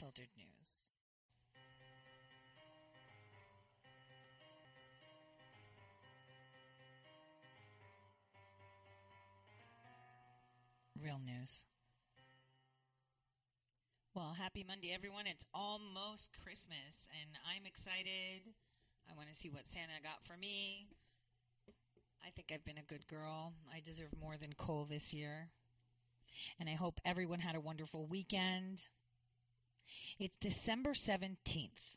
unfiltered news. Real news. Well, happy Monday, everyone. It's almost Christmas, and I'm excited. I want to see what Santa got for me. I think I've been a good girl. I deserve more than coal this year. And I hope everyone had a wonderful weekend. It's December 17th.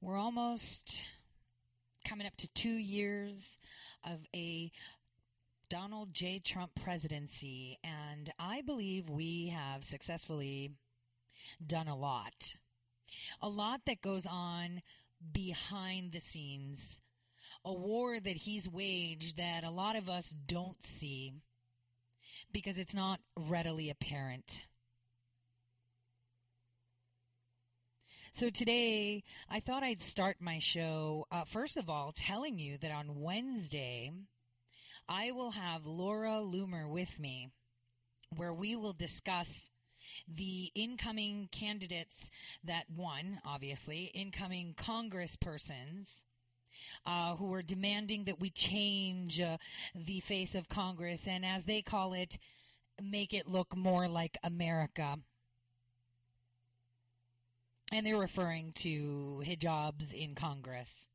We're almost coming up to two years of a Donald J. Trump presidency, and I believe we have successfully done a lot. A lot that goes on behind the scenes. A war that he's waged that a lot of us don't see because it's not readily apparent. So today, I thought I'd start my show, uh, first of all, telling you that on Wednesday, I will have Laura Loomer with me, where we will discuss the incoming candidates that won, obviously, incoming congresspersons. Uh, who are demanding that we change uh, the face of Congress and, as they call it, make it look more like America. And they're referring to hijabs in Congress.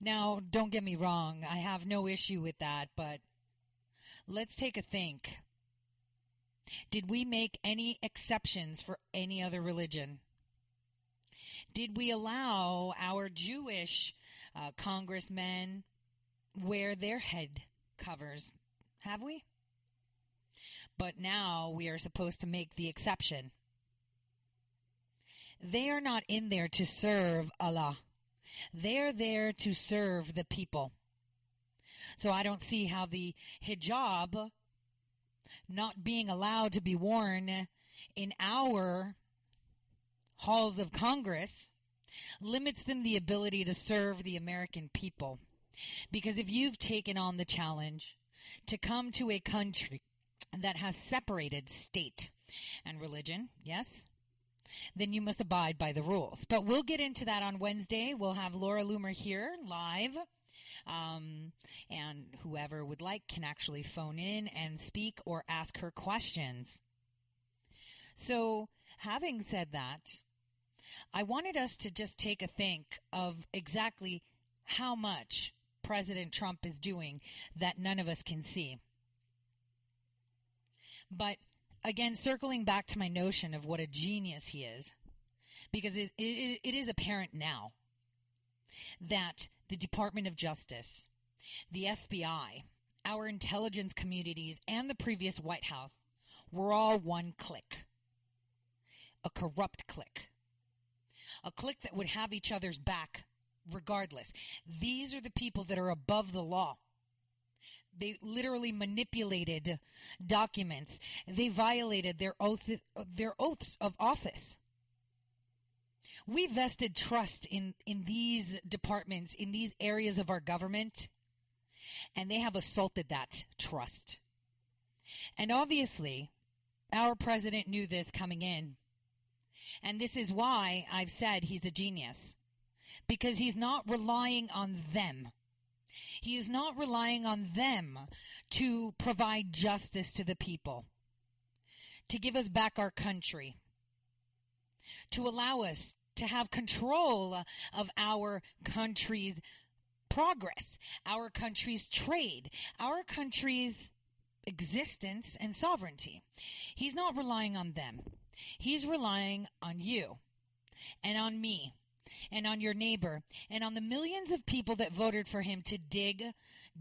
Now, don't get me wrong, I have no issue with that, but let's take a think. Did we make any exceptions for any other religion? Did we allow our Jewish uh, congressmen wear their head covers? Have we? But now we are supposed to make the exception. They are not in there to serve Allah. They're there to serve the people. So I don't see how the hijab not being allowed to be worn in our halls of Congress limits them the ability to serve the American people. Because if you've taken on the challenge to come to a country that has separated state and religion, yes, then you must abide by the rules. But we'll get into that on Wednesday. We'll have Laura Loomer here live. Um, and whoever would like can actually phone in and speak or ask her questions. So, having said that, I wanted us to just take a think of exactly how much President Trump is doing that none of us can see. But again, circling back to my notion of what a genius he is, because it, it, it is apparent now that the Department of Justice, the FBI, our intelligence communities, and the previous White House were all one clique. A corrupt clique. A clique that would have each other's back regardless. These are the people that are above the law. They literally manipulated documents. They violated their oath, their oaths of office. We vested trust in, in these departments, in these areas of our government, and they have assaulted that trust. And obviously, our president knew this coming in. And this is why I've said he's a genius. Because he's not relying on them. He is not relying on them to provide justice to the people, to give us back our country, to allow us to have control of our country's progress, our country's trade, our country's existence and sovereignty. He's not relying on them. He's relying on you and on me and on your neighbor and on the millions of people that voted for him to dig,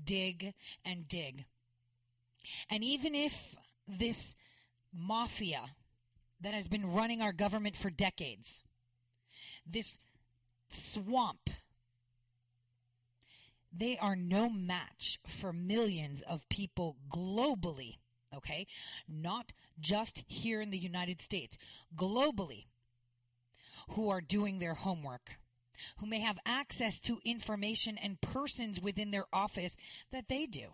dig, and dig. And even if this mafia that has been running our government for decades, this swamp, they are no match for millions of people globally, okay? Not just here in the United States, globally, who are doing their homework, who may have access to information and persons within their office that they do.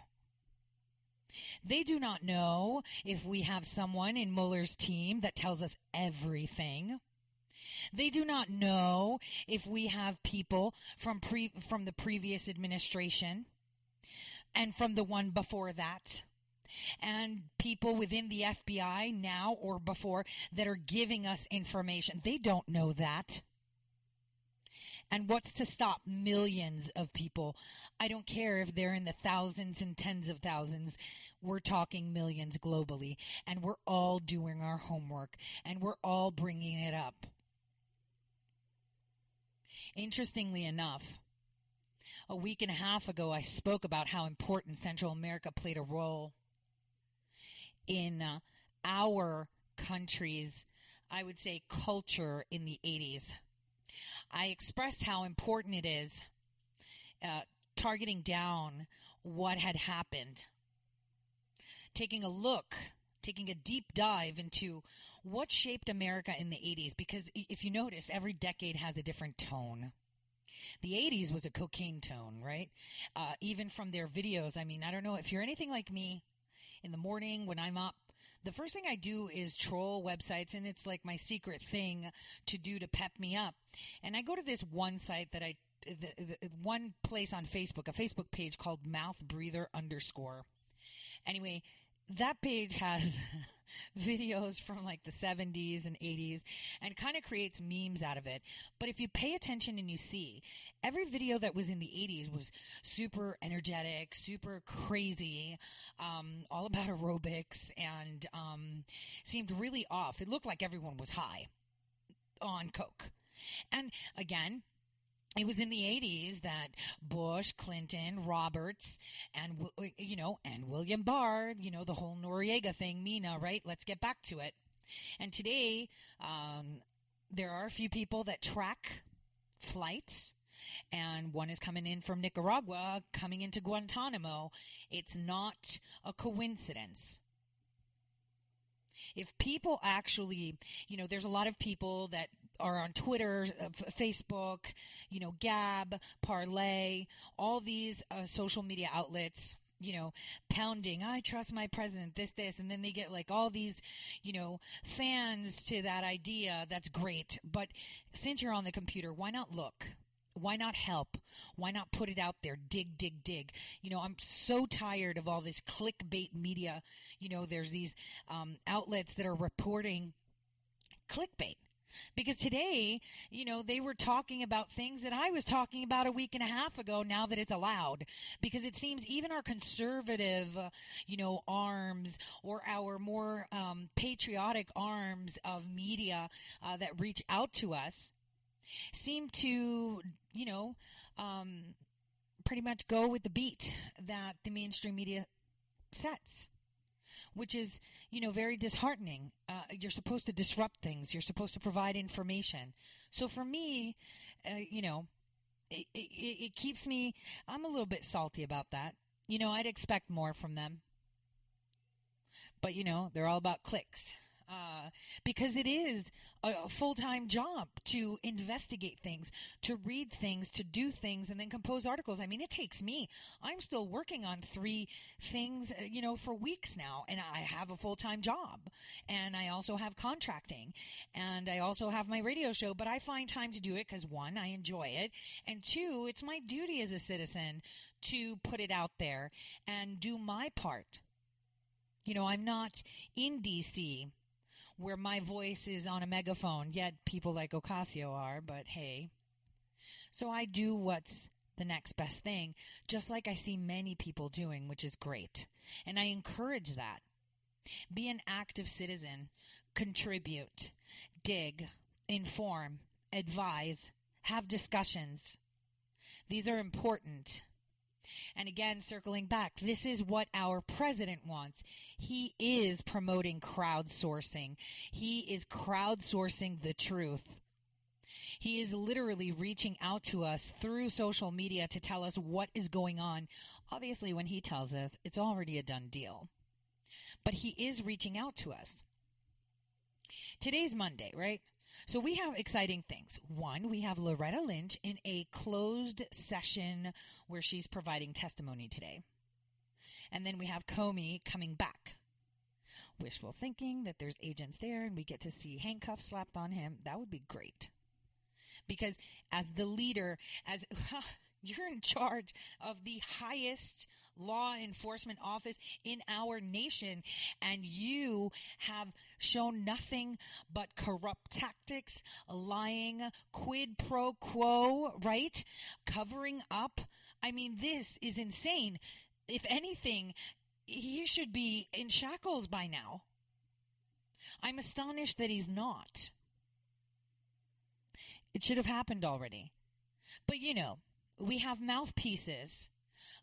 They do not know if we have someone in Mueller's team that tells us everything. They do not know if we have people from pre- from the previous administration and from the one before that and people within the FBI now or before that are giving us information. They don't know that. And what's to stop millions of people? I don't care if they're in the thousands and tens of thousands. We're talking millions globally. And we're all doing our homework. And we're all bringing it up. Interestingly enough, a week and a half ago, I spoke about how important Central America played a role in uh, our country's, I would say, culture in the 80s. I expressed how important it is uh, targeting down what had happened, taking a look, taking a deep dive into what shaped America in the 80s. Because if you notice, every decade has a different tone. The 80s was a cocaine tone, right? Uh, even from their videos. I mean, I don't know if you're anything like me in the morning when I'm up the first thing I do is troll websites, and it's like my secret thing to do to pep me up. And I go to this one site that I, the, the, one place on Facebook, a Facebook page called Mouth Breather underscore. Anyway, that page has videos from like the 70s and 80s and kind of creates memes out of it. But if you pay attention and you see, every video that was in the 80s was super energetic, super crazy, um, all about aerobics, and um, seemed really off. It looked like everyone was high on Coke. And again, it was in the 80s that Bush, Clinton, Roberts, and, you know, and William Barr, you know, the whole Noriega thing, Mena, right? Let's get back to it. And today, um, there are a few people that track flights and one is coming in from Nicaragua, coming into Guantanamo. It's not a coincidence. If people actually, you know, there's a lot of people that are on Twitter, uh, Facebook, you know, Gab, Parler, all these uh, social media outlets you know, pounding, I trust my president, this, this, and then they get like all these, you know, fans to that idea. That's great. But since you're on the computer, why not look? Why not help? Why not put it out there? Dig, dig, dig. You know, I'm so tired of all this clickbait media. You know, there's these um, outlets that are reporting clickbait. Because today, you know, they were talking about things that I was talking about a week and a half ago now that it's allowed. Because it seems even our conservative, uh, you know, arms or our more um, patriotic arms of media uh, that reach out to us seem to, you know, um, pretty much go with the beat that the mainstream media sets which is, you know, very disheartening. Uh, you're supposed to disrupt things. You're supposed to provide information. So for me, uh, you know, it, it, it keeps me, I'm a little bit salty about that. You know, I'd expect more from them. But, you know, they're all about clicks uh, because it is a full time job to investigate things, to read things, to do things, and then compose articles. I mean, it takes me. I'm still working on three things, uh, you know, for weeks now, and I have a full time job, and I also have contracting, and I also have my radio show. But I find time to do it because one, I enjoy it, and two, it's my duty as a citizen to put it out there and do my part. You know, I'm not in DC where my voice is on a megaphone, yet people like Ocasio are, but hey. So I do what's the next best thing, just like I see many people doing, which is great. And I encourage that. Be an active citizen, contribute, dig, inform, advise, have discussions. These are important. And again, circling back, this is what our president wants. He is promoting crowdsourcing. He is crowdsourcing the truth. He is literally reaching out to us through social media to tell us what is going on. Obviously, when he tells us, it's already a done deal. But he is reaching out to us. Today's Monday, right? So we have exciting things. One, we have Loretta Lynch in a closed session where she's providing testimony today. And then we have Comey coming back. Wishful thinking that there's agents there and we get to see handcuffs slapped on him. That would be great. Because as the leader, as you're in charge of the highest law enforcement office in our nation, and you have shown nothing but corrupt tactics, lying, quid pro quo, right? Covering up. I mean, this is insane. If anything, he should be in shackles by now. I'm astonished that he's not. It should have happened already. But you know, we have mouthpieces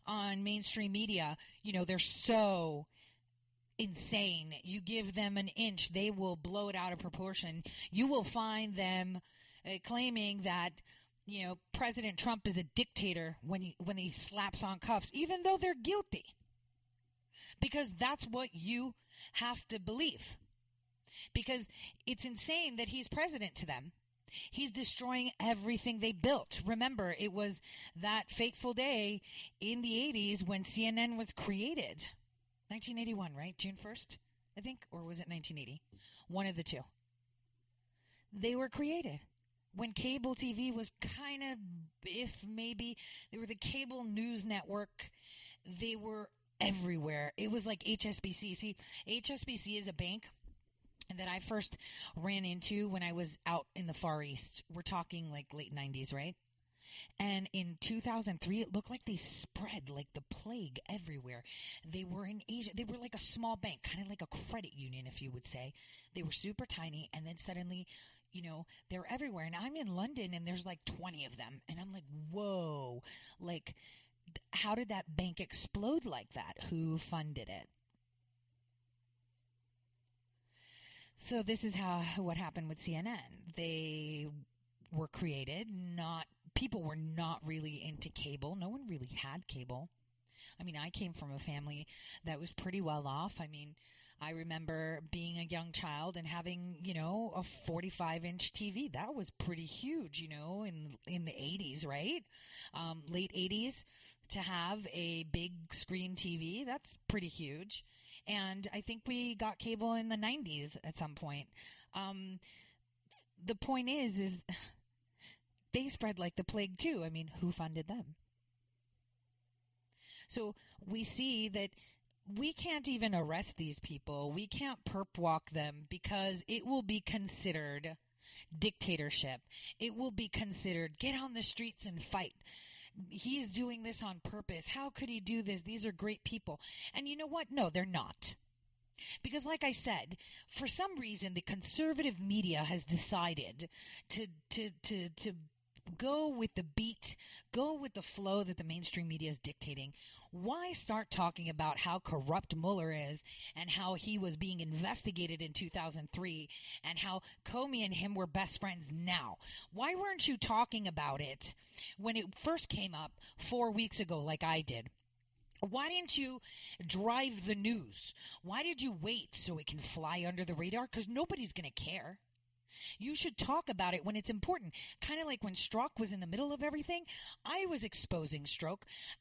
on mainstream media. You know, they're so insane. You give them an inch, they will blow it out of proportion. You will find them uh, claiming that you know President Trump is a dictator when he when he slaps on cuffs, even though they're guilty, because that's what you have to believe. Because it's insane that he's president to them. He's destroying everything they built. Remember, it was that fateful day in the 80s when CNN was created. 1981, right? June 1st, I think? Or was it 1980? One of the two. They were created when cable TV was kind of, if maybe, they were the cable news network. They were everywhere. It was like HSBC. See, HSBC is a bank that I first ran into when I was out in the Far East. We're talking like late 90s, right? And in 2003, it looked like they spread like the plague everywhere. They were in Asia. They were like a small bank, kind of like a credit union, if you would say. They were super tiny. And then suddenly, you know, they're everywhere. And I'm in London and there's like 20 of them. And I'm like, whoa, like, how did that bank explode like that? Who funded it? So this is how what happened with CNN. They were created not people were not really into cable. No one really had cable. I mean, I came from a family that was pretty well off. I mean, I remember being a young child and having, you know, a 45 inch TV. That was pretty huge, you know, in, in the 80s, right? Um, late 80s to have a big screen TV. That's pretty huge. And I think we got cable in the 90s at some point. Um, the point is, is they spread like the plague too. I mean, who funded them? So we see that we can't even arrest these people. We can't perp walk them because it will be considered dictatorship. It will be considered get on the streets and fight. He's doing this on purpose. How could he do this? These are great people. And you know what? No, they're not. Because, like I said, for some reason, the conservative media has decided to, to, to, to go with the beat, go with the flow that the mainstream media is dictating. Why start talking about how corrupt Mueller is and how he was being investigated in 2003 and how Comey and him were best friends now? Why weren't you talking about it when it first came up four weeks ago, like I did? Why didn't you drive the news? Why did you wait so it can fly under the radar? Because nobody's going to care. You should talk about it when it's important. Kind of like when Strzok was in the middle of everything. I was exposing Strzok.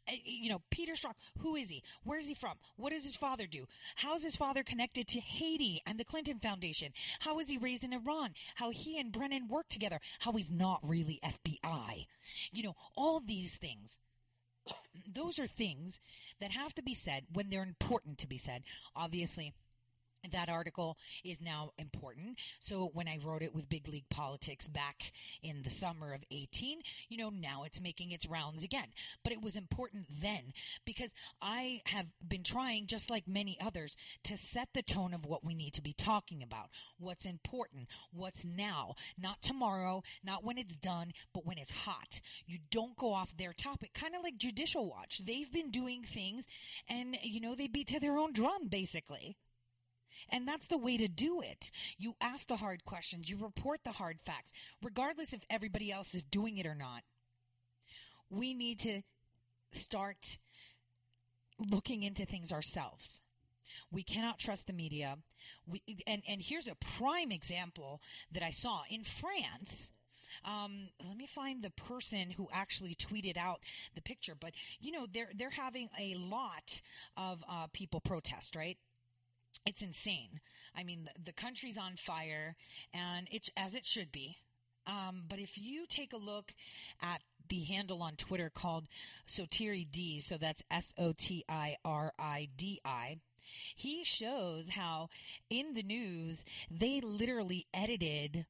Uh, you know, Peter Strzok, who is he? Where's he from? What does his father do? How is his father connected to Haiti and the Clinton Foundation? How was he raised in Iran? How he and Brennan work together? How he's not really FBI? You know, all these things those are things that have to be said when they're important to be said. Obviously, that article is now important. So when I wrote it with Big League Politics back in the summer of 18, you know, now it's making its rounds again. But it was important then because I have been trying, just like many others, to set the tone of what we need to be talking about, what's important, what's now, not tomorrow, not when it's done, but when it's hot. You don't go off their topic, kind of like Judicial Watch. They've been doing things and, you know, they beat to their own drum, basically. And that's the way to do it. You ask the hard questions, you report the hard facts, regardless if everybody else is doing it or not. We need to start looking into things ourselves. We cannot trust the media. We, and, and here's a prime example that I saw in France. Um, let me find the person who actually tweeted out the picture. But you know, they're they're having a lot of uh, people protest, right? It's insane. I mean, the, the country's on fire, and it's as it should be. Um, but if you take a look at the handle on Twitter called Sotiri D, so that's S O T I R I D I, he shows how in the news they literally edited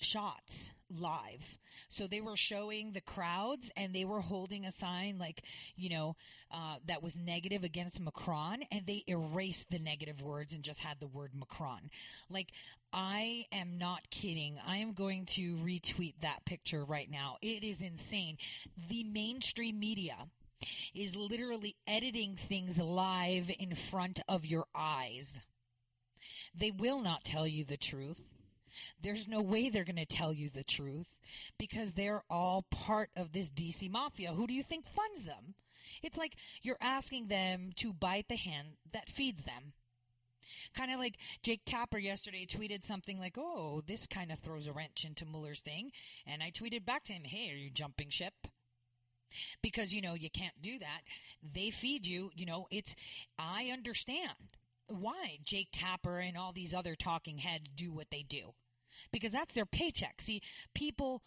shots live. So they were showing the crowds and they were holding a sign like, you know, uh, that was negative against Macron and they erased the negative words and just had the word Macron. Like, I am not kidding. I am going to retweet that picture right now. It is insane. The mainstream media is literally editing things live in front of your eyes. They will not tell you the truth. There's no way they're going to tell you the truth because they're all part of this DC mafia. Who do you think funds them? It's like you're asking them to bite the hand that feeds them. Kind of like Jake Tapper yesterday tweeted something like, Oh, this kind of throws a wrench into Mueller's thing. And I tweeted back to him, Hey, are you jumping ship? Because, you know, you can't do that. They feed you, you know, it's, I understand why Jake Tapper and all these other talking heads do what they do because that's their paycheck. See, people,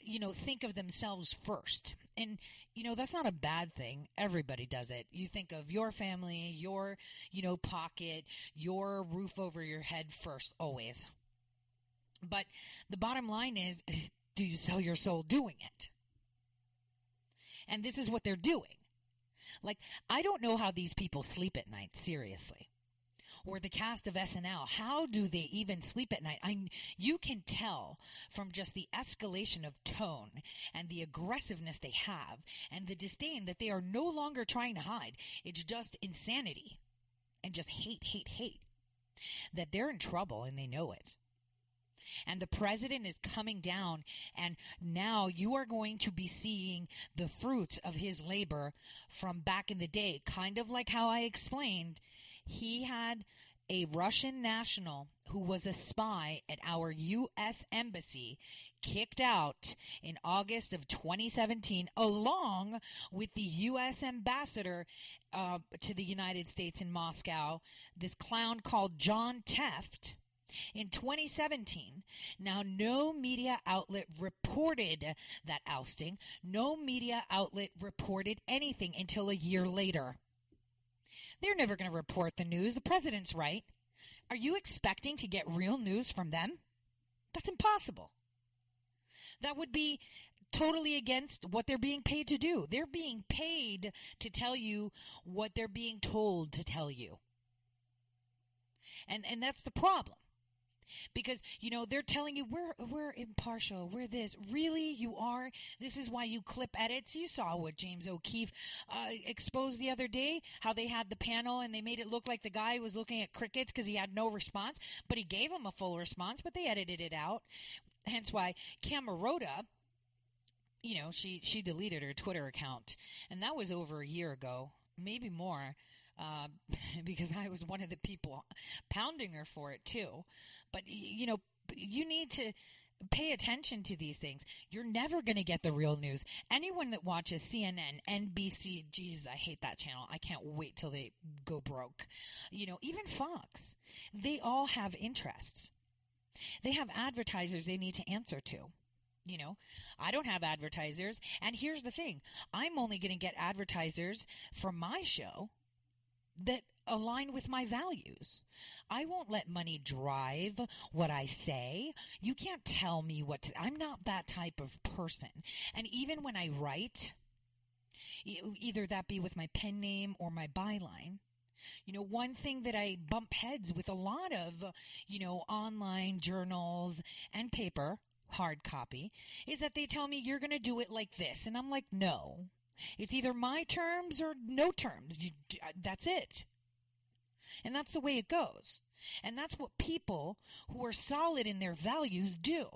you know, think of themselves first. And, you know, that's not a bad thing. Everybody does it. You think of your family, your, you know, pocket, your roof over your head first, always. But the bottom line is do you sell your soul doing it? And this is what they're doing. Like, I don't know how these people sleep at night, seriously or the cast of SNL, how do they even sleep at night? I, you can tell from just the escalation of tone and the aggressiveness they have and the disdain that they are no longer trying to hide. It's just insanity and just hate, hate, hate. That they're in trouble and they know it. And the president is coming down, and now you are going to be seeing the fruits of his labor from back in the day, kind of like how I explained he had a Russian national who was a spy at our U.S. Embassy kicked out in August of 2017, along with the U.S. ambassador uh, to the United States in Moscow, this clown called John Tefft. In 2017, now no media outlet reported that ousting. No media outlet reported anything until a year later. They're never going to report the news. The president's right. Are you expecting to get real news from them? That's impossible. That would be totally against what they're being paid to do. They're being paid to tell you what they're being told to tell you. And and that's the problem because you know they're telling you we're we're impartial. We're this. Really you are? This is why you clip edits? You saw what james o'keefe uh, exposed the other day how they had the panel and they made it look like the guy was looking at crickets because he had no response but he gave him a full response but they edited it out. Hence why camerota you know she she deleted her twitter account and that was over a year ago maybe more uh, because I was one of the people pounding her for it too. But you know, you need to pay attention to these things. You're never going to get the real news. Anyone that watches CNN, NBC, geez, I hate that channel. I can't wait till they go broke. You know, even Fox, they all have interests. They have advertisers they need to answer to. You know, I don't have advertisers. And here's the thing I'm only going to get advertisers for my show that align with my values. I won't let money drive what I say. You can't tell me what to, I'm not that type of person. And even when I write, either that be with my pen name or my byline, you know, one thing that I bump heads with a lot of, you know, online journals and paper, hard copy, is that they tell me you're going to do it like this. And I'm like, no. It's either my terms or no terms. You, uh, that's it. And that's the way it goes. And that's what people who are solid in their values do.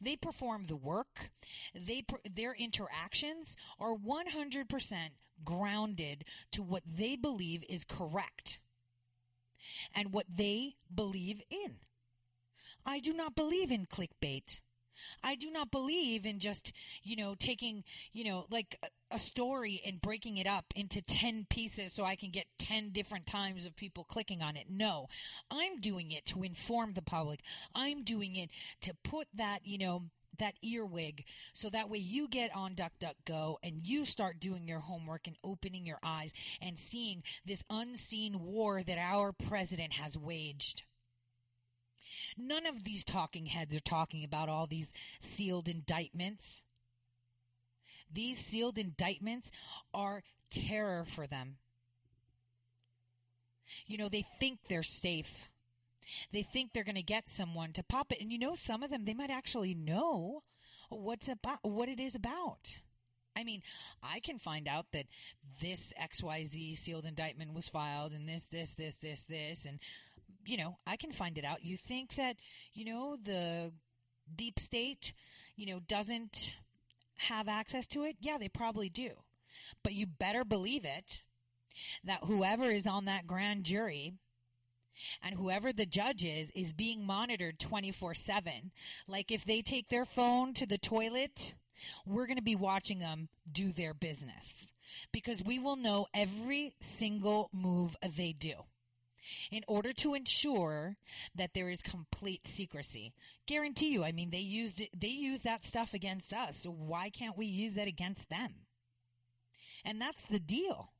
They perform the work. They their interactions are 100% grounded to what they believe is correct and what they believe in. I do not believe in clickbait. I do not believe in just, you know, taking, you know, like a story and breaking it up into 10 pieces so I can get 10 different times of people clicking on it. No, I'm doing it to inform the public. I'm doing it to put that, you know, that earwig so that way you get on DuckDuckGo and you start doing your homework and opening your eyes and seeing this unseen war that our president has waged. None of these talking heads are talking about all these sealed indictments. These sealed indictments are terror for them. You know, they think they're safe. They think they're going to get someone to pop it. And you know, some of them, they might actually know what's about, what it is about. I mean, I can find out that this XYZ sealed indictment was filed and this, this, this, this, this, and you know, I can find it out. You think that, you know, the deep state, you know, doesn't have access to it? Yeah, they probably do. But you better believe it that whoever is on that grand jury and whoever the judge is is being monitored 24/7 like if they take their phone to the toilet we're going to be watching them do their business because we will know every single move they do in order to ensure that there is complete secrecy. Guarantee you, I mean, they used it, they use that stuff against us. So why can't we use that against them? And that's the deal.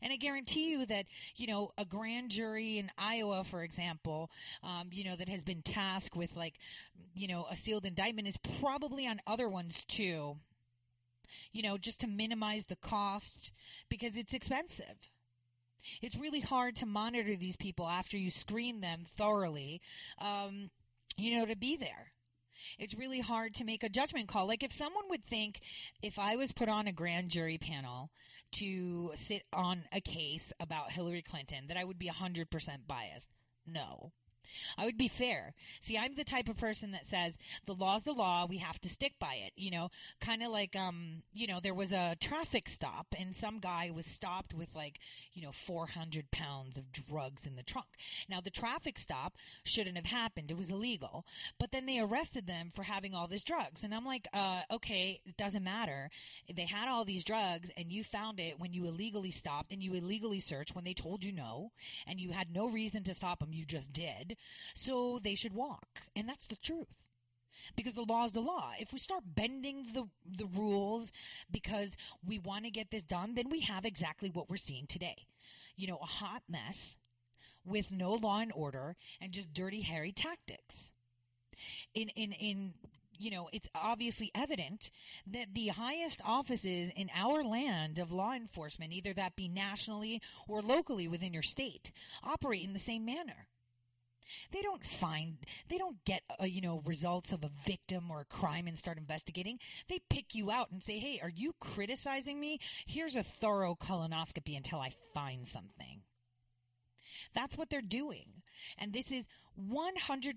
And I guarantee you that, you know, a grand jury in Iowa, for example, um, you know, that has been tasked with like, you know, a sealed indictment is probably on other ones too. You know, just to minimize the cost because it's expensive. It's really hard to monitor these people after you screen them thoroughly, um, you know, to be there. It's really hard to make a judgment call. Like if someone would think if I was put on a grand jury panel to sit on a case about Hillary Clinton that I would be 100% biased. No. I would be fair. See, I'm the type of person that says the law's the law. We have to stick by it. You know, kind of like, um, you know, there was a traffic stop and some guy was stopped with like, you know, 400 pounds of drugs in the trunk. Now, the traffic stop shouldn't have happened. It was illegal. But then they arrested them for having all these drugs. And I'm like, uh, okay, it doesn't matter. They had all these drugs and you found it when you illegally stopped and you illegally searched when they told you no and you had no reason to stop them. You just did. So they should walk. And that's the truth. Because the law is the law. If we start bending the, the rules because we want to get this done, then we have exactly what we're seeing today. You know, a hot mess with no law and order and just dirty, hairy tactics. In, in, in, you know, it's obviously evident that the highest offices in our land of law enforcement, either that be nationally or locally within your state, operate in the same manner. They don't find, they don't get, uh, you know, results of a victim or a crime and start investigating. They pick you out and say, hey, are you criticizing me? Here's a thorough colonoscopy until I find something. That's what they're doing. And this is 100%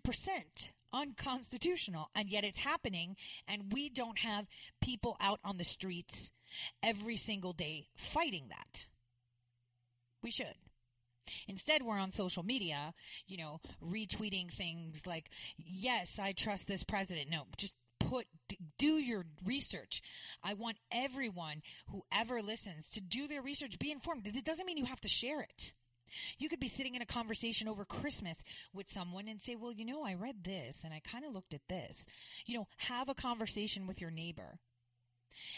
unconstitutional. And yet it's happening. And we don't have people out on the streets every single day fighting that. We should. Instead, we're on social media, you know, retweeting things like, yes, I trust this president. No, just put do your research. I want everyone who ever listens to do their research, be informed. It doesn't mean you have to share it. You could be sitting in a conversation over Christmas with someone and say, "Well, you know, I read this and I kind of looked at this." You know, have a conversation with your neighbor.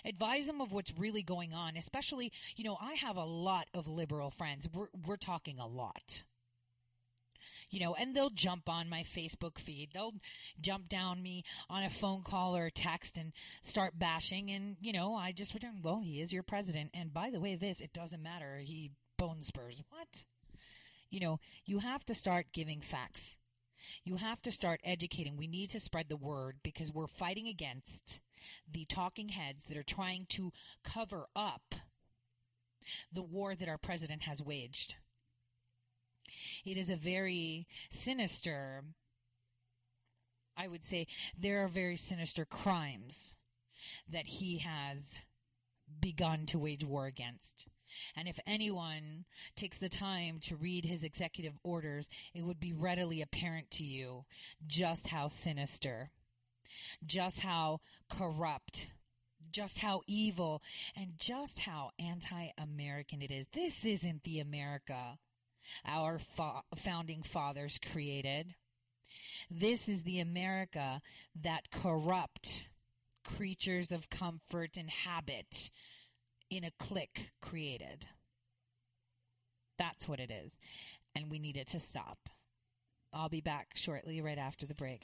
Advise them of what's really going on, especially, you know, I have a lot of liberal friends. We're, we're talking a lot. You know, and they'll jump on my Facebook feed. They'll jump down me on a phone call or a text and start bashing. And, you know, I just return, well, he is your president. And by the way, this, it doesn't matter. He bone spurs. What? You know, you have to start giving facts. You have to start educating. We need to spread the word because we're fighting against the talking heads that are trying to cover up the war that our president has waged. It is a very sinister, I would say, there are very sinister crimes that he has begun to wage war against. And if anyone takes the time to read his executive orders, it would be readily apparent to you just how sinister, just how corrupt, just how evil, and just how anti American it is. This isn't the America our fa- founding fathers created. This is the America that corrupt creatures of comfort and habit in a clique created. That's what it is. And we need it to stop. I'll be back shortly, right after the break.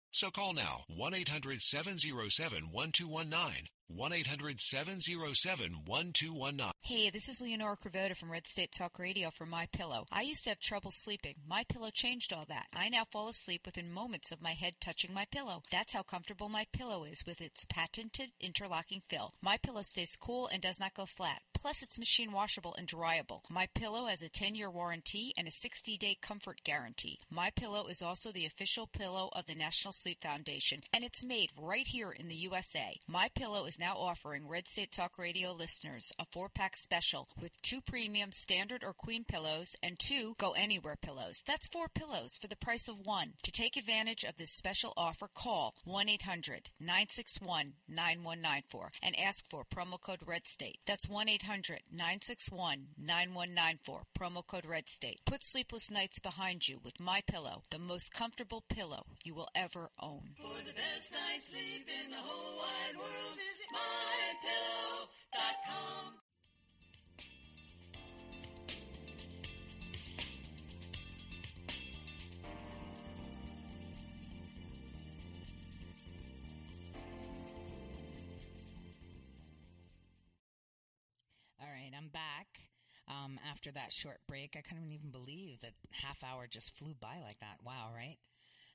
So call now 1 800 707 1219. 1 800 707 1219. Hey, this is Leonora Cravota from Red State Talk Radio for My Pillow. I used to have trouble sleeping. My Pillow changed all that. I now fall asleep within moments of my head touching my pillow. That's how comfortable My Pillow is with its patented interlocking fill. My Pillow stays cool and does not go flat. Plus, it's machine washable and dryable. My Pillow has a 10-year warranty and a 60-day comfort guarantee. My Pillow is also the official pillow of the National Sleep Foundation, and it's made right here in the USA. My Pillow is now offering Red State Talk Radio listeners a four-pack special with two premium standard or queen pillows and two go anywhere pillows. That's four pillows for the price of one. To take advantage of this special offer, call 1-800-961-9194 and ask for promo code Red State. That's 1-800-961-9194 promo code Red State. Put sleepless nights behind you with My Pillow, the most comfortable pillow you will ever own. For the best night's sleep in the whole wide world, visit mypillow.com. All right, I'm back. Um, after that short break, I couldn't even believe that half hour just flew by like that. Wow, right?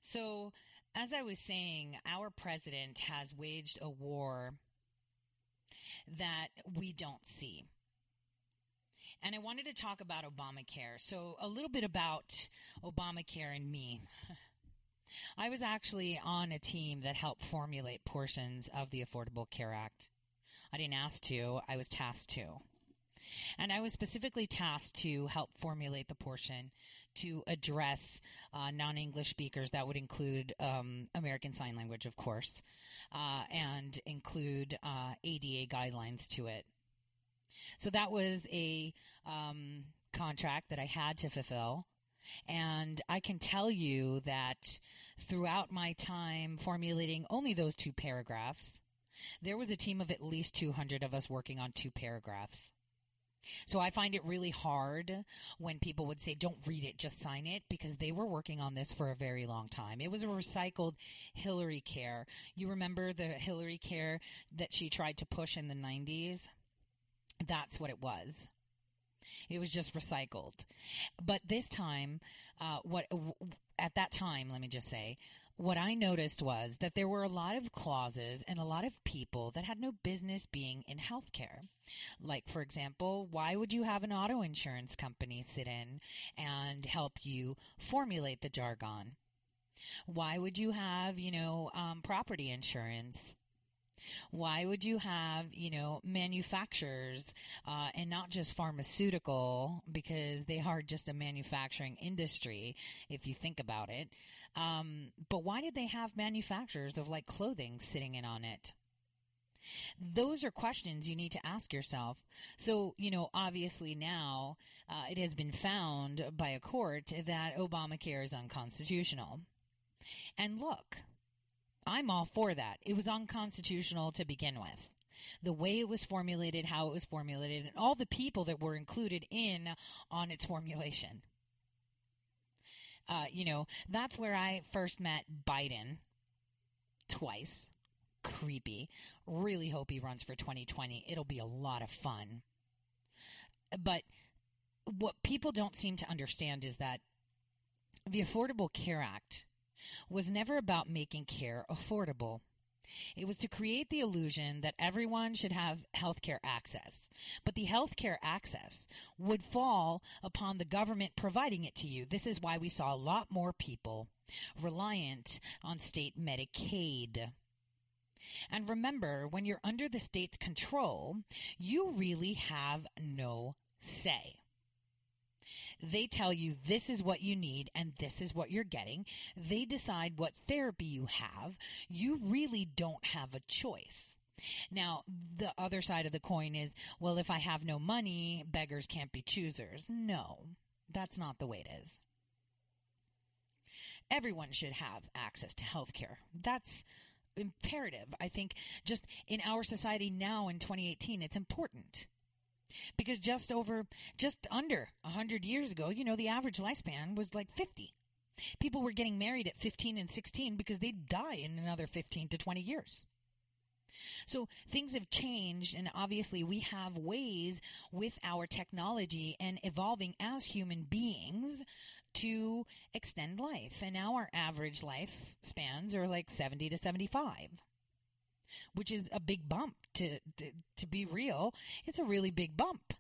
So, as I was saying, our president has waged a war that we don't see. And I wanted to talk about Obamacare. So, a little bit about Obamacare and me. I was actually on a team that helped formulate portions of the Affordable Care Act. I didn't ask to, I was tasked to. And I was specifically tasked to help formulate the portion to address uh, non English speakers. That would include um, American Sign Language, of course, uh, and include uh, ADA guidelines to it. So that was a um, contract that I had to fulfill. And I can tell you that throughout my time formulating only those two paragraphs, there was a team of at least 200 of us working on two paragraphs. So I find it really hard when people would say, don't read it, just sign it, because they were working on this for a very long time. It was a recycled Hillary Care. You remember the Hillary Care that she tried to push in the 90s? That's what it was. It was just recycled. But this time, uh, what at that time, let me just say, what I noticed was that there were a lot of clauses and a lot of people that had no business being in healthcare. Like, for example, why would you have an auto insurance company sit in and help you formulate the jargon? Why would you have, you know, um, property insurance? Why would you have, you know, manufacturers uh, and not just pharmaceutical because they are just a manufacturing industry, if you think about it. Um, but why did they have manufacturers of like clothing sitting in on it? Those are questions you need to ask yourself. So, you know, obviously now uh, it has been found by a court that Obamacare is unconstitutional. And look, I'm all for that. It was unconstitutional to begin with. The way it was formulated, how it was formulated, and all the people that were included in on its formulation. Uh, you know, that's where I first met Biden twice. Creepy. Really hope he runs for 2020. It'll be a lot of fun. But what people don't seem to understand is that the Affordable Care Act was never about making care affordable. It was to create the illusion that everyone should have healthcare access. But the healthcare access would fall upon the government providing it to you. This is why we saw a lot more people reliant on state Medicaid. And remember, when you're under the state's control, you really have no say. They tell you this is what you need and this is what you're getting. They decide what therapy you have. You really don't have a choice. Now, the other side of the coin is, well, if I have no money, beggars can't be choosers. No, that's not the way it is. Everyone should have access to health care. That's imperative. I think just in our society now in 2018, it's important. Because just over, just under 100 years ago, you know, the average lifespan was like 50. People were getting married at 15 and 16 because they'd die in another 15 to 20 years. So things have changed, and obviously, we have ways with our technology and evolving as human beings to extend life. And now our average life spans are like 70 to 75 which is a big bump to, to, to be real. It's a really big bump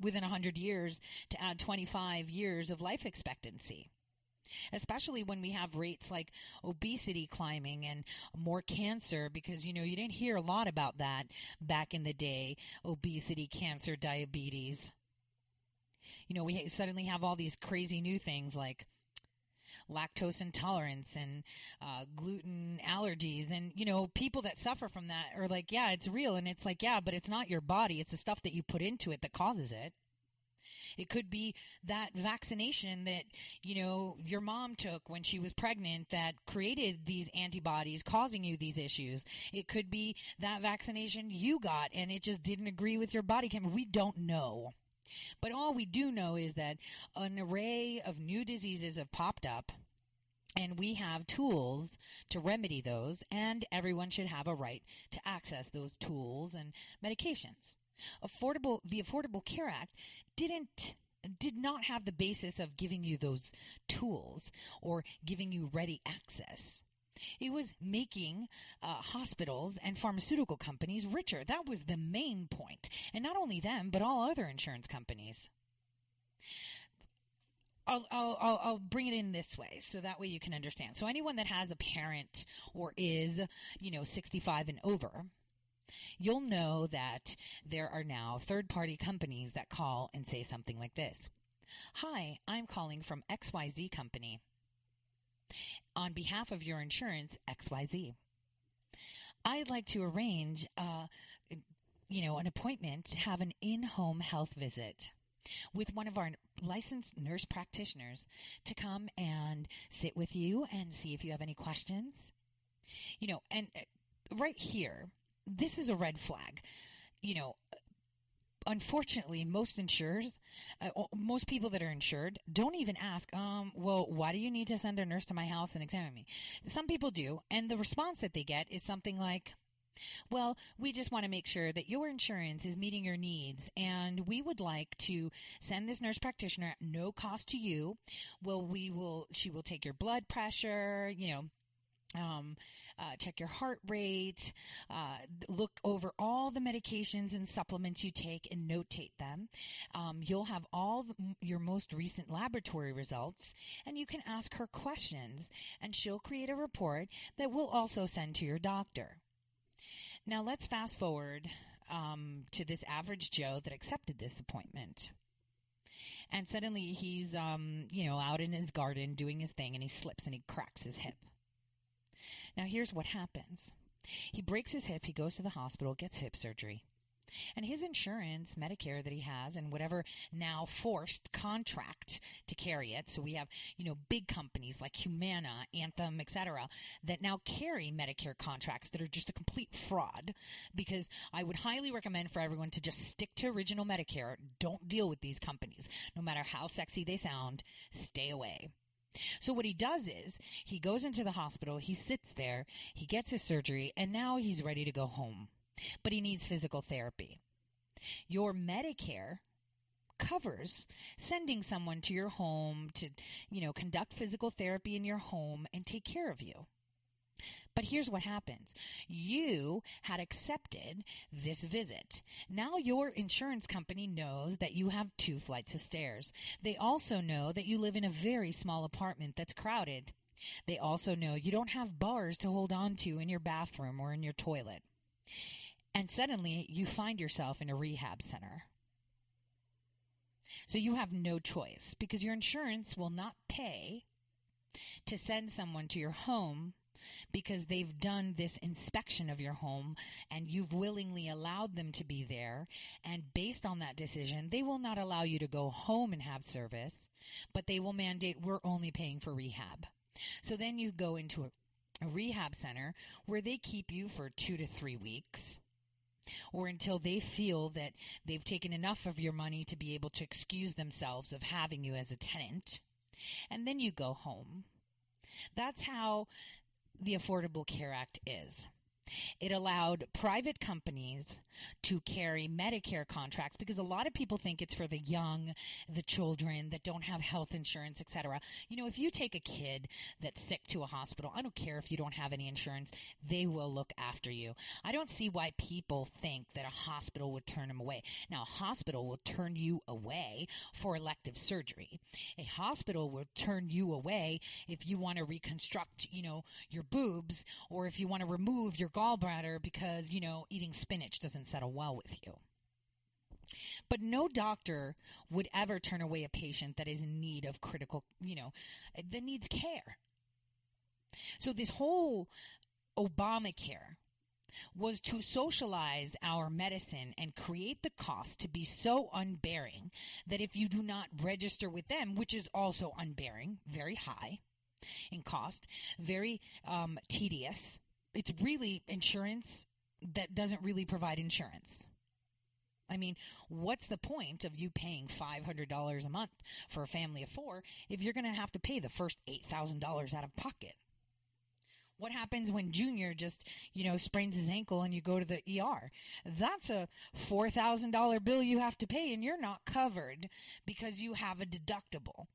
within 100 years to add 25 years of life expectancy. Especially when we have rates like obesity climbing and more cancer, because you know, you didn't hear a lot about that back in the day obesity, cancer, diabetes. You know, we suddenly have all these crazy new things like lactose intolerance and uh, gluten allergies. And, you know, people that suffer from that are like, yeah, it's real. And it's like, yeah, but it's not your body. It's the stuff that you put into it that causes it. It could be that vaccination that, you know, your mom took when she was pregnant that created these antibodies causing you these issues. It could be that vaccination you got and it just didn't agree with your body. We don't know. But all we do know is that an array of new diseases have popped up and we have tools to remedy those, and everyone should have a right to access those tools and medications. Affordable, the Affordable Care Act didn't did not have the basis of giving you those tools or giving you ready access. It was making uh, hospitals and pharmaceutical companies richer. That was the main point. And not only them, but all other insurance companies. I'll, I'll, I'll, bring it in this way so that way you can understand. So anyone that has a parent or is, you know, 65 and over, you'll know that there are now third party companies that call and say something like this. Hi, I'm calling from XYZ company. On behalf of your insurance, XYZ. I'd like to arrange, uh, you know, an appointment to have an in-home health visit with one of our licensed nurse practitioners to come and sit with you and see if you have any questions. You know, and uh, right here, this is a red flag. You know, unfortunately, most insurers, uh, most people that are insured, don't even ask, um, well, why do you need to send a nurse to my house and examine me? Some people do, and the response that they get is something like, well, we just want to make sure that your insurance is meeting your needs, and we would like to send this nurse practitioner at no cost to you. Well, we will. She will take your blood pressure. You know. Um, uh, check your heart rate, uh, look over all the medications and supplements you take and notate them. Um, you'll have all the, your most recent laboratory results and you can ask her questions and she'll create a report that we'll also send to your doctor. Now let's fast forward um, to this average Joe that accepted this appointment. And suddenly he's, um, you know, out in his garden doing his thing and he slips and he cracks his hip. Now here's what happens. He breaks his hip, he goes to the hospital, gets hip surgery. And his insurance, Medicare that he has, and whatever now forced contract to carry it. So we have, you know, big companies like Humana, Anthem, etc., that now carry Medicare contracts that are just a complete fraud. Because I would highly recommend for everyone to just stick to original Medicare. Don't deal with these companies. No matter how sexy they sound, stay away. So what he does is he goes into the hospital, he sits there, he gets his surgery, and now he's ready to go home but he needs physical therapy. Your Medicare covers sending someone to your home to, you know, conduct physical therapy in your home and take care of you. But here's what happens. You had accepted this visit. Now your insurance company knows that you have two flights of stairs. They also know that you live in a very small apartment that's crowded. They also know you don't have bars to hold on to in your bathroom or in your toilet. And suddenly you find yourself in a rehab center. So you have no choice because your insurance will not pay to send someone to your home because they've done this inspection of your home and you've willingly allowed them to be there. And based on that decision, they will not allow you to go home and have service, but they will mandate we're only paying for rehab. So then you go into a, a rehab center where they keep you for two to three weeks or until they feel that they've taken enough of your money to be able to excuse themselves of having you as a tenant. And then you go home. That's how the Affordable Care Act is. It allowed private companies to carry Medicare contracts because a lot of people think it's for the young, the children that don't have health insurance, etc. You know, if you take a kid that's sick to a hospital, I don't care if you don't have any insurance, they will look after you. I don't see why people think that a hospital would turn them away. Now, a hospital will turn you away for elective surgery. A hospital will turn you away if you want to reconstruct, you know, your boobs or if you want to remove your gallbladder because, you know, eating spinach doesn't settle well with you. But no doctor would ever turn away a patient that is in need of critical, you know, that needs care. So this whole Obamacare was to socialize our medicine and create the cost to be so unbearing that if you do not register with them, which is also unbearing, very high in cost, very um, tedious, it's really insurance that doesn't really provide insurance. I mean, what's the point of you paying $500 a month for a family of four if you're going to have to pay the first $8,000 out of pocket? What happens when Junior just, you know, sprains his ankle and you go to the ER? That's a $4,000 bill you have to pay and you're not covered because you have a deductible.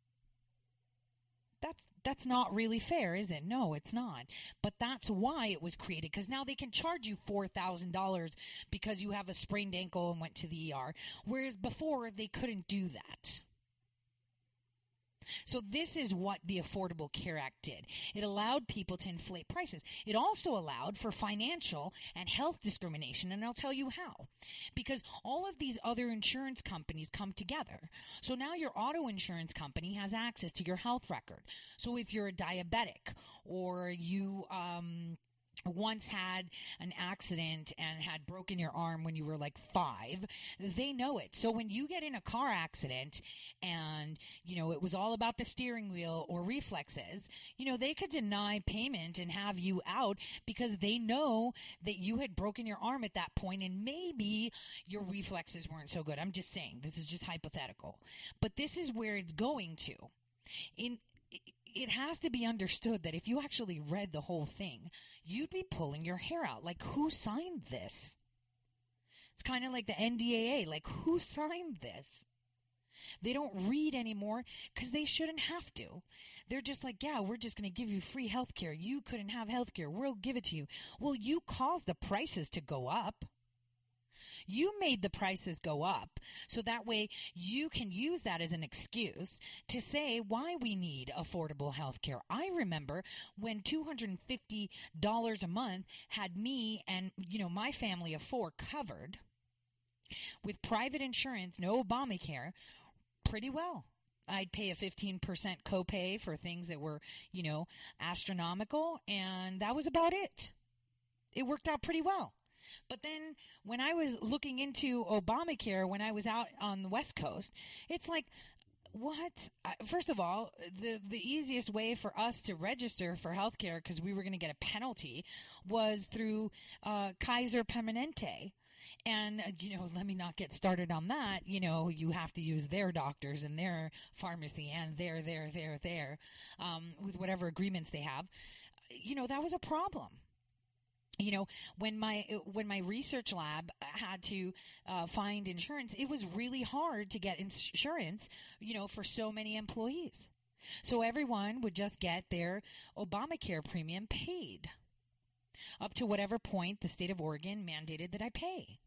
That's that's not really fair, is it? No, it's not. But that's why it was created because now they can charge you $4,000 because you have a sprained ankle and went to the ER, whereas before they couldn't do that. So this is what the Affordable Care Act did. It allowed people to inflate prices. It also allowed for financial and health discrimination, and I'll tell you how. Because all of these other insurance companies come together. So now your auto insurance company has access to your health record. So if you're a diabetic or you um once had an accident and had broken your arm when you were like five, they know it. So when you get in a car accident and, you know, it was all about the steering wheel or reflexes, you know, they could deny payment and have you out because they know that you had broken your arm at that point and maybe your reflexes weren't so good. I'm just saying, this is just hypothetical. But this is where it's going to. In it has to be understood that if you actually read the whole thing, you'd be pulling your hair out. Like, who signed this? It's kind of like the NDAA. Like, who signed this? They don't read anymore because they shouldn't have to. They're just like, yeah, we're just going to give you free health care. You couldn't have health care. We'll give it to you. Well, you caused the prices to go up. You made the prices go up. So that way you can use that as an excuse to say why we need affordable health care. I remember when $250 a month had me and, you know, my family of four covered with private insurance, no Obamacare, pretty well. I'd pay a 15% copay for things that were, you know, astronomical, and that was about it. It worked out pretty well. But then when I was looking into Obamacare when I was out on the West Coast, it's like, what? First of all, the the easiest way for us to register for healthcare because we were going to get a penalty was through uh, Kaiser Permanente. And, uh, you know, let me not get started on that. You know, you have to use their doctors and their pharmacy and their, their, their, their, um, with whatever agreements they have. You know, that was a problem you know when my when my research lab had to uh, find insurance it was really hard to get insurance you know for so many employees so everyone would just get their obamacare premium paid up to whatever point the state of oregon mandated that i pay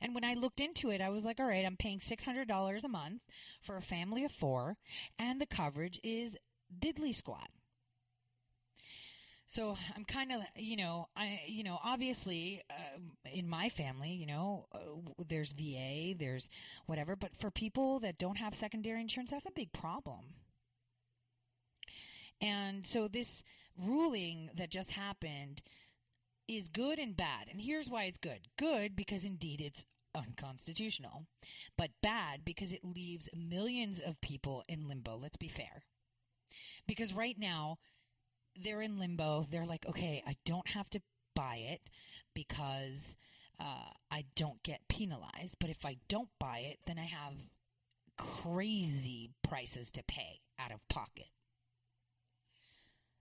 and when I looked into it, I was like, all right, I'm paying $600 a month for a family of four, and the coverage is diddly squat. So I'm kind of, you know, I, you know, obviously, uh, in my family, you know, uh, there's VA, there's whatever, but for people that don't have secondary insurance, that's a big problem. And so this ruling that just happened is good and bad. And here's why it's good. Good because indeed it's unconstitutional, but bad because it leaves millions of people in limbo. Let's be fair. Because right now, they're in limbo. They're like, okay, I don't have to buy it because uh, I don't get penalized. But if I don't buy it, then I have crazy prices to pay out of pocket.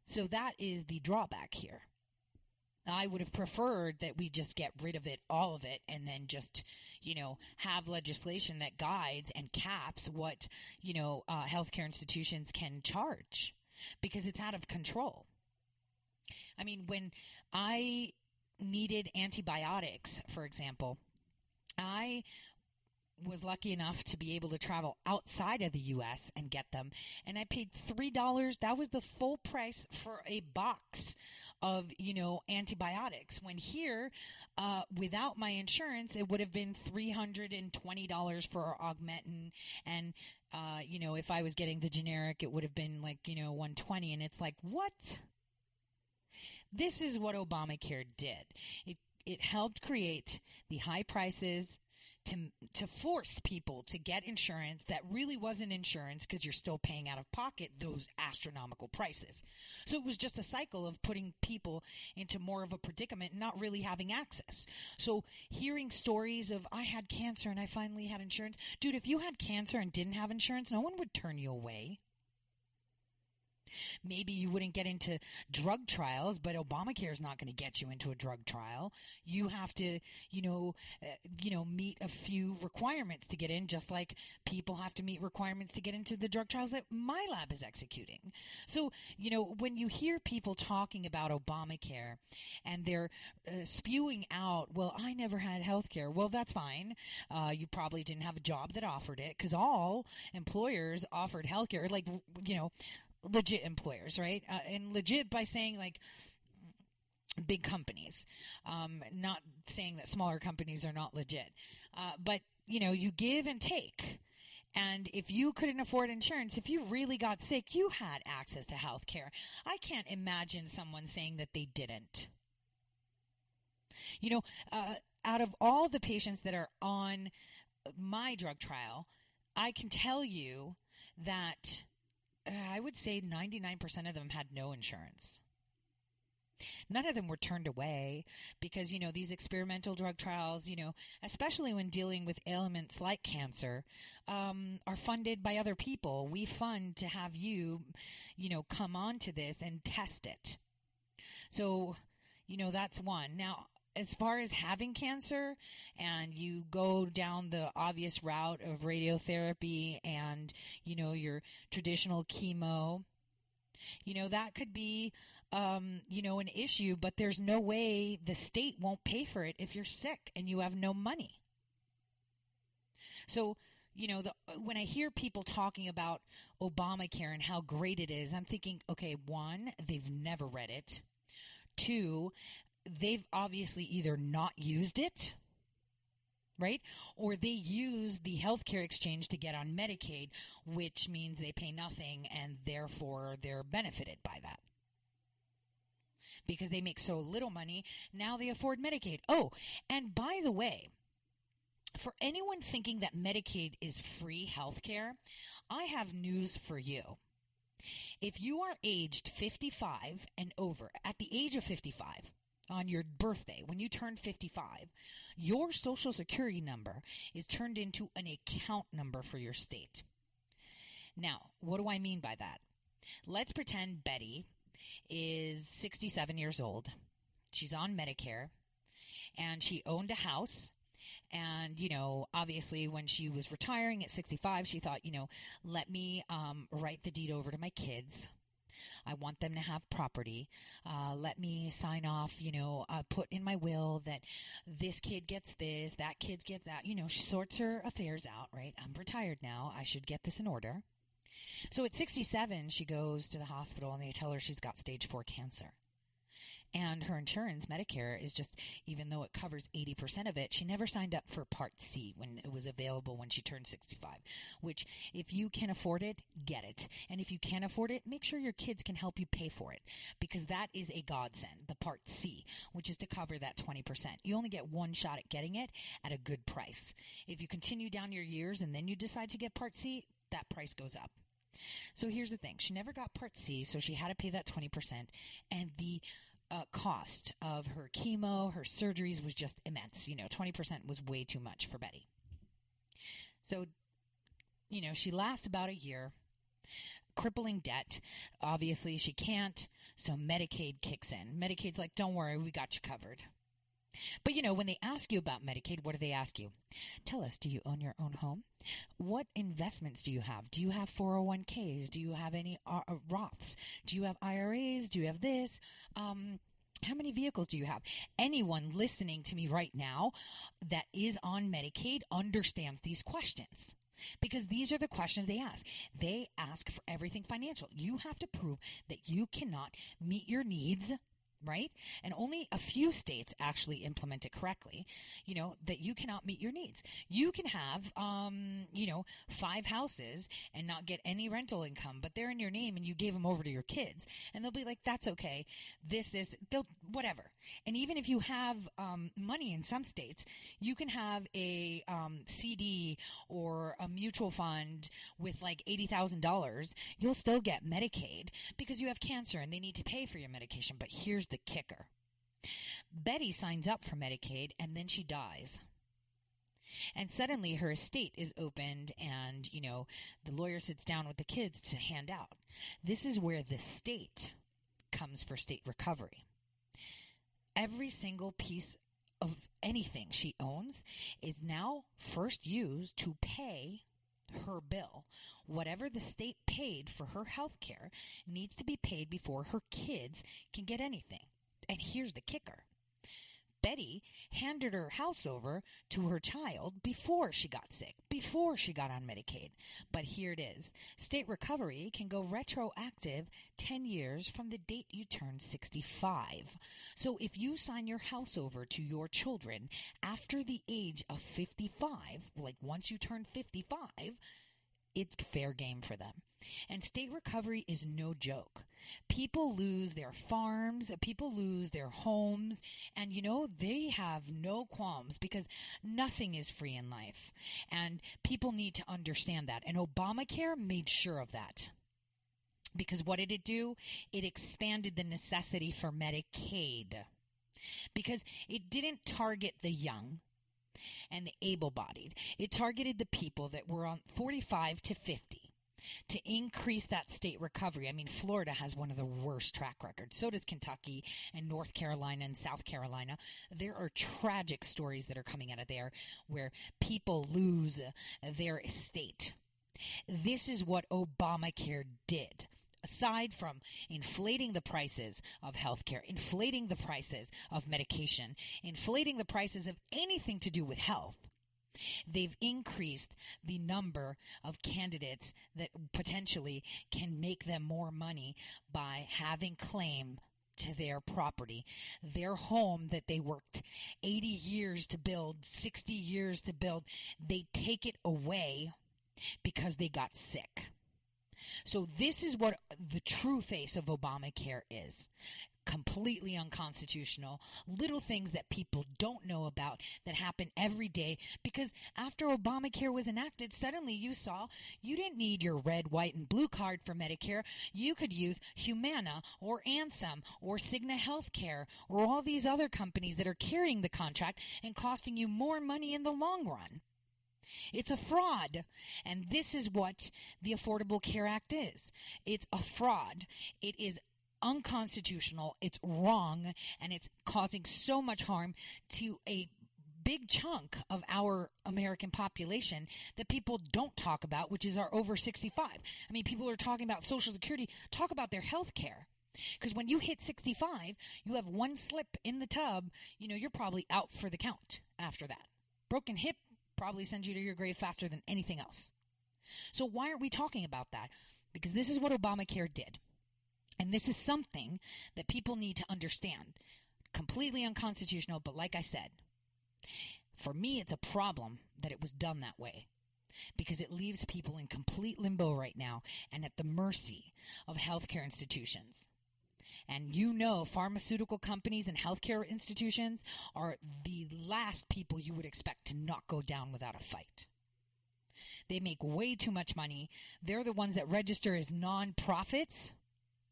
So that is the drawback here. I would have preferred that we just get rid of it, all of it, and then just, you know, have legislation that guides and caps what, you know, uh, healthcare institutions can charge because it's out of control. I mean, when I needed antibiotics, for example, I was lucky enough to be able to travel outside of the U.S. and get them. And I paid $3. That was the full price for a box of, you know, antibiotics. When here, uh, without my insurance, it would have been $320 for Augmentin. And, uh, you know, if I was getting the generic, it would have been like, you know, 120 And it's like, what? This is what Obamacare did. It it helped create the high prices to to force people to get insurance that really wasn't insurance because you're still paying out of pocket those astronomical prices. So it was just a cycle of putting people into more of a predicament and not really having access. So hearing stories of I had cancer and I finally had insurance. Dude, if you had cancer and didn't have insurance, no one would turn you away. Maybe you wouldn't get into drug trials, but Obamacare is not going to get you into a drug trial. You have to, you know, uh, you know, meet a few requirements to get in, just like people have to meet requirements to get into the drug trials that my lab is executing. So, you know, when you hear people talking about Obamacare and they're uh, spewing out, well, I never had health care. Well, that's fine. Uh, you probably didn't have a job that offered it because all employers offered health care, like, you know, legit employers, right? Uh, and legit by saying like big companies, um, not saying that smaller companies are not legit, uh, but you know, you give and take. And if you couldn't afford insurance, if you really got sick, you had access to health care. I can't imagine someone saying that they didn't. You know, uh, out of all the patients that are on my drug trial, I can tell you that I would say 99% of them had no insurance. None of them were turned away because, you know, these experimental drug trials, you know, especially when dealing with ailments like cancer, um, are funded by other people. We fund to have you, you know, come on to this and test it. So, you know, that's one. Now, as far as having cancer and you go down the obvious route of radiotherapy and you know your traditional chemo you know that could be um, you know an issue but there's no way the state won't pay for it if you're sick and you have no money. So you know the, when i hear people talking about obamacare and how great it is i'm thinking okay one they've never read it. Two they've obviously either not used it, right? Or they use the healthcare exchange to get on Medicaid, which means they pay nothing and therefore they're benefited by that. Because they make so little money, now they afford Medicaid. Oh, and by the way, for anyone thinking that Medicaid is free healthcare, I have news for you. If you are aged 55 and over, at the age of 55, on your birthday, when you turn 55, your social security number is turned into an account number for your state. Now, what do I mean by that? Let's pretend Betty is 67 years old. She's on Medicare and she owned a house. And, you know, obviously when she was retiring at 65, she thought, you know, let me um, write the deed over to my kids I want them to have property. Uh, let me sign off, you know, uh, put in my will that this kid gets this, that kid gets that. You know, she sorts her affairs out, right? I'm retired now. I should get this in order. So at 67, she goes to the hospital and they tell her she's got stage four cancer and her insurance, Medicare, is just, even though it covers 80% of it, she never signed up for Part C when it was available when she turned 65. Which, if you can afford it, get it. And if you can't afford it, make sure your kids can help you pay for it because that is a godsend, the Part C, which is to cover that 20%. You only get one shot at getting it at a good price. If you continue down your years and then you decide to get Part C, that price goes up. So here's the thing. She never got Part C, so she had to pay that 20%. And the uh, cost of her chemo, her surgeries was just immense. You know, 20% was way too much for Betty. So, you know, she lasts about a year. Crippling debt. Obviously, she can't. So Medicaid kicks in. Medicaid's like, don't worry, we got you covered. But you know, when they ask you about Medicaid, what do they ask you? Tell us, do you own your own home? What investments do you have? Do you have 401ks? Do you have any uh, uh, Roths? Do you have IRAs? Do you have this? Um, how many vehicles do you have? Anyone listening to me right now that is on Medicaid understands these questions because these are the questions they ask. They ask for everything financial. You have to prove that you cannot meet your needs right? And only a few states actually implement it correctly, you know, that you cannot meet your needs. You can have, um, you know, five houses and not get any rental income, but they're in your name and you gave them over to your kids and they'll be like, that's okay. This, this, they'll, whatever. And even if you have, um, money in some states, you can have a, um, CD or a mutual fund with like $80,000. You'll still get Medicaid because you have cancer and they need to pay for your medication. But here's the the kicker. Betty signs up for Medicaid and then she dies. And suddenly her estate is opened and, you know, the lawyer sits down with the kids to hand out. This is where the state comes for state recovery. Every single piece of anything she owns is now first used to pay her bill. Whatever the state paid for her health care needs to be paid before her kids can get anything. And here's the kicker Betty handed her house over to her child before she got sick, before she got on Medicaid. But here it is. State recovery can go retroactive 10 years from the date you turn 65. So if you sign your house over to your children after the age of 55, like once you turn 55, it's fair game for them. And state recovery is no joke. People lose their farms, people lose their homes, and you know, they have no qualms because nothing is free in life. And people need to understand that. And Obamacare made sure of that. Because what did it do? It expanded the necessity for Medicaid. Because it didn't target the young and the able bodied. It targeted the people that were on 45 to 50 to increase that state recovery. I mean, Florida has one of the worst track records. So does Kentucky and North Carolina and South Carolina. There are tragic stories that are coming out of there where people lose their estate. This is what Obamacare did aside from inflating the prices of healthcare, inflating the prices of medication, inflating the prices of anything to do with health, They've increased the number of candidates that potentially can make them more money by having claim to their property, their home that they worked 80 years to build, 60 years to build. They take it away because they got sick. So this is what the true face of Obamacare is. Completely unconstitutional. Little things that people don't know about that happen every day because after Obamacare was enacted, suddenly you saw you didn't need your red, white, and blue card for Medicare. You could use Humana or Anthem or Cigna Healthcare or all these other companies that are carrying the contract and costing you more money in the long run. It's a fraud. And this is what the Affordable Care Act is. It's a fraud. It is unconstitutional. It's wrong. And it's causing so much harm to a big chunk of our American population that people don't talk about, which is our over 65. I mean, people are talking about Social Security, talk about their health care. Because when you hit 65, you have one slip in the tub, you know, you're probably out for the count after that. Broken hip, probably sends you to your grave faster than anything else. So why aren't we talking about that? Because this is what Obamacare did. And this is something that people need to understand. Completely unconstitutional, but like I said, for me, it's a problem that it was done that way because it leaves people in complete limbo right now and at the mercy of healthcare institutions. And you know, pharmaceutical companies and healthcare institutions are the last people you would expect to not go down without a fight. They make way too much money. They're the ones that register as non-profits,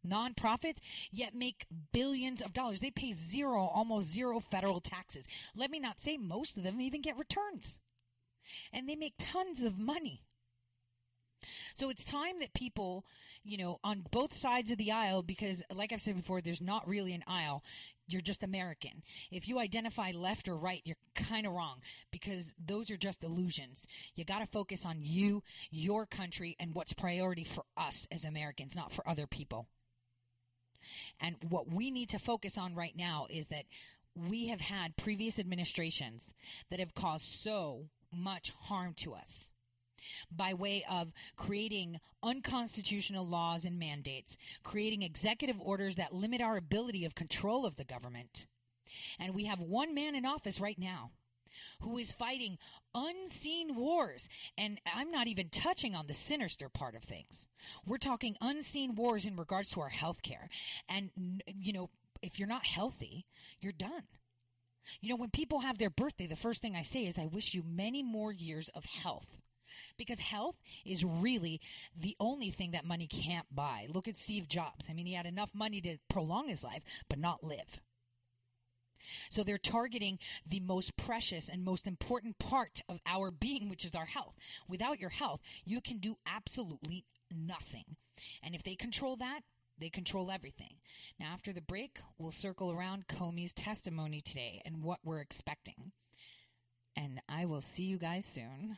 non-profits, yet make billions of dollars. They pay zero, almost zero federal taxes. Let me not say most of them even get returns. And they make tons of money. So it's time that people, you know, on both sides of the aisle, because like I've said before, there's not really an aisle. You're just American. If you identify left or right, you're kind of wrong because those are just illusions. You got to focus on you, your country, and what's priority for us as Americans, not for other people. And what we need to focus on right now is that we have had previous administrations that have caused so much harm to us by way of creating unconstitutional laws and mandates, creating executive orders that limit our ability of control of the government. And we have one man in office right now who is fighting unseen wars. And I'm not even touching on the sinister part of things. We're talking unseen wars in regards to our health care. And, you know, if you're not healthy, you're done. You know, when people have their birthday, the first thing I say is, I wish you many more years of health because health is really the only thing that money can't buy. Look at Steve Jobs. I mean, he had enough money to prolong his life, but not live. So they're targeting the most precious and most important part of our being, which is our health. Without your health, you can do absolutely nothing. And if they control that, they control everything. Now, after the break, we'll circle around Comey's testimony today and what we're expecting. And I will see you guys soon.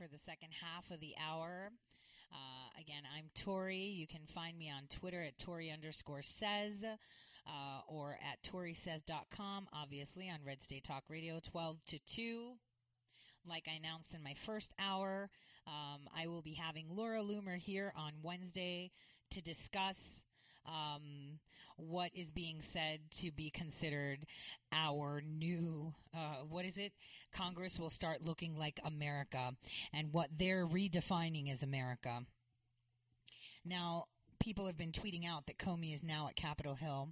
for the second half of the hour. Uh, again, I'm Tori. You can find me on Twitter at Tori underscore says uh, or at ToriSays.com, obviously on Red State Talk Radio 12 to 2. Like I announced in my first hour, um, I will be having Laura Loomer here on Wednesday to discuss um, what is being said to be considered our new, uh, what is it? Congress will start looking like America and what they're redefining as America. Now, people have been tweeting out that Comey is now at Capitol Hill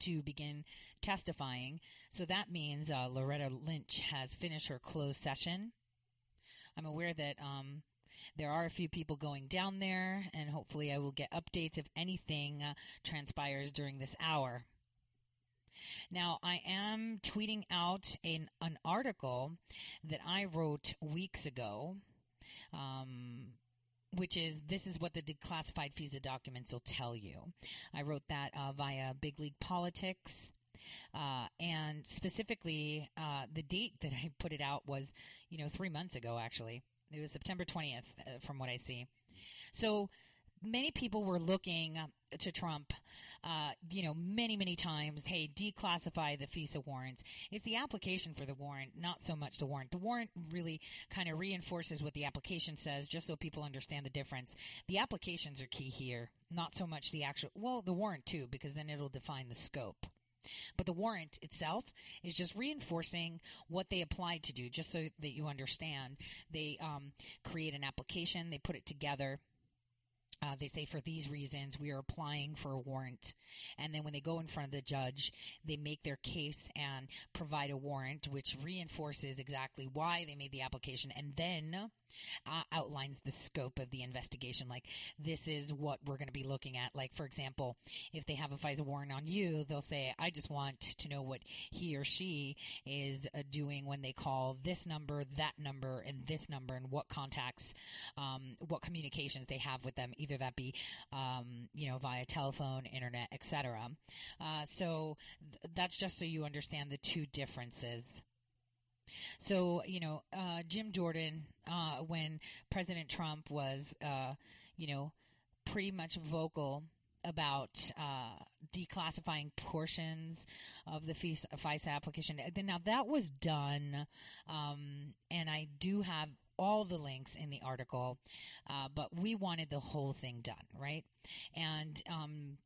to begin testifying. So that means uh, Loretta Lynch has finished her closed session. I'm aware that um, there are a few people going down there, and hopefully, I will get updates if anything uh, transpires during this hour. Now, I am tweeting out an, an article that I wrote weeks ago. Um, which is this is what the declassified FISA documents will tell you. I wrote that uh, via Big League Politics. Uh, and specifically, uh, the date that I put it out was, you know, three months ago, actually. It was September 20th, uh, from what I see. So many people were looking to Trump, uh, you know, many, many times, hey, declassify the FISA warrants. It's the application for the warrant, not so much the warrant. The warrant really kind of reinforces what the application says, just so people understand the difference. The applications are key here, not so much the actual, well, the warrant too, because then it'll define the scope. But the warrant itself is just reinforcing what they applied to do, just so that you understand. They um, create an application, they put it together, uh, they say for these reasons we are applying for a warrant, and then when they go in front of the judge, they make their case and provide a warrant, which reinforces exactly why they made the application, and then uh, outlines the scope of the investigation. Like this is what we're going to be looking at. Like for example, if they have a FISA warrant on you, they'll say, "I just want to know what he or she is uh, doing when they call this number, that number, and this number, and what contacts, um, what communications they have with them." Either that be, um, you know, via telephone, internet, etc. Uh, so th- that's just so you understand the two differences. So, you know, uh, Jim Jordan, uh, when President Trump was, uh, you know, pretty much vocal about uh, declassifying portions of the FISA, application. Now, that was done, um, and I do have all the links in the article, uh, but we wanted the whole thing done, right? And um,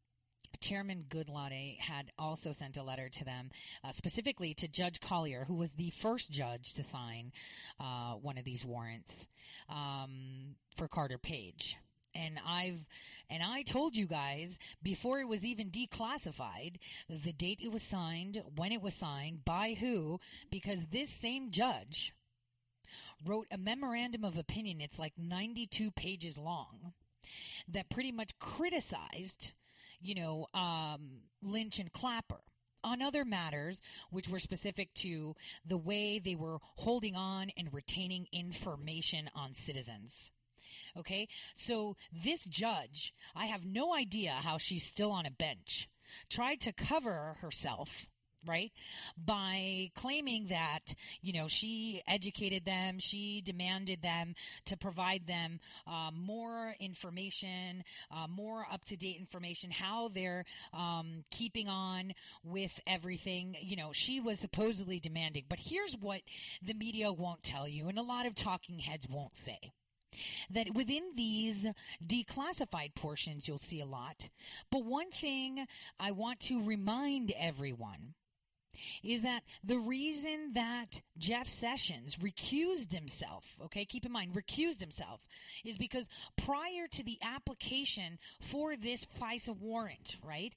Chairman Goodlatte had also sent a letter to them, uh, specifically to Judge Collyer, who was the first judge to sign uh, one of these warrants um, for Carter Page. and I've and I told you guys before it was even declassified the date it was signed, when it was signed, by who, because this same judge wrote a memorandum of opinion. It's like 92 pages long that pretty much criticized, you know, um, Lynch and Clapper on other matters which were specific to the way they were holding on and retaining information on citizens. Okay, so this judge, I have no idea how she's still on a bench, tried to cover herself right? By claiming that, you know, she educated them, she demanded them to provide them uh, more information, uh, more up to date information, how they're um, keeping on with everything. You know, she was supposedly demanding. But here's what the media won't tell you, and a lot of talking heads won't say that within these declassified portions you'll see a lot. But one thing I want to remind everyone is that the reason that Jeff Sessions recused himself, okay, keep in mind, recused himself, is because prior to the application for this FISA warrant, right,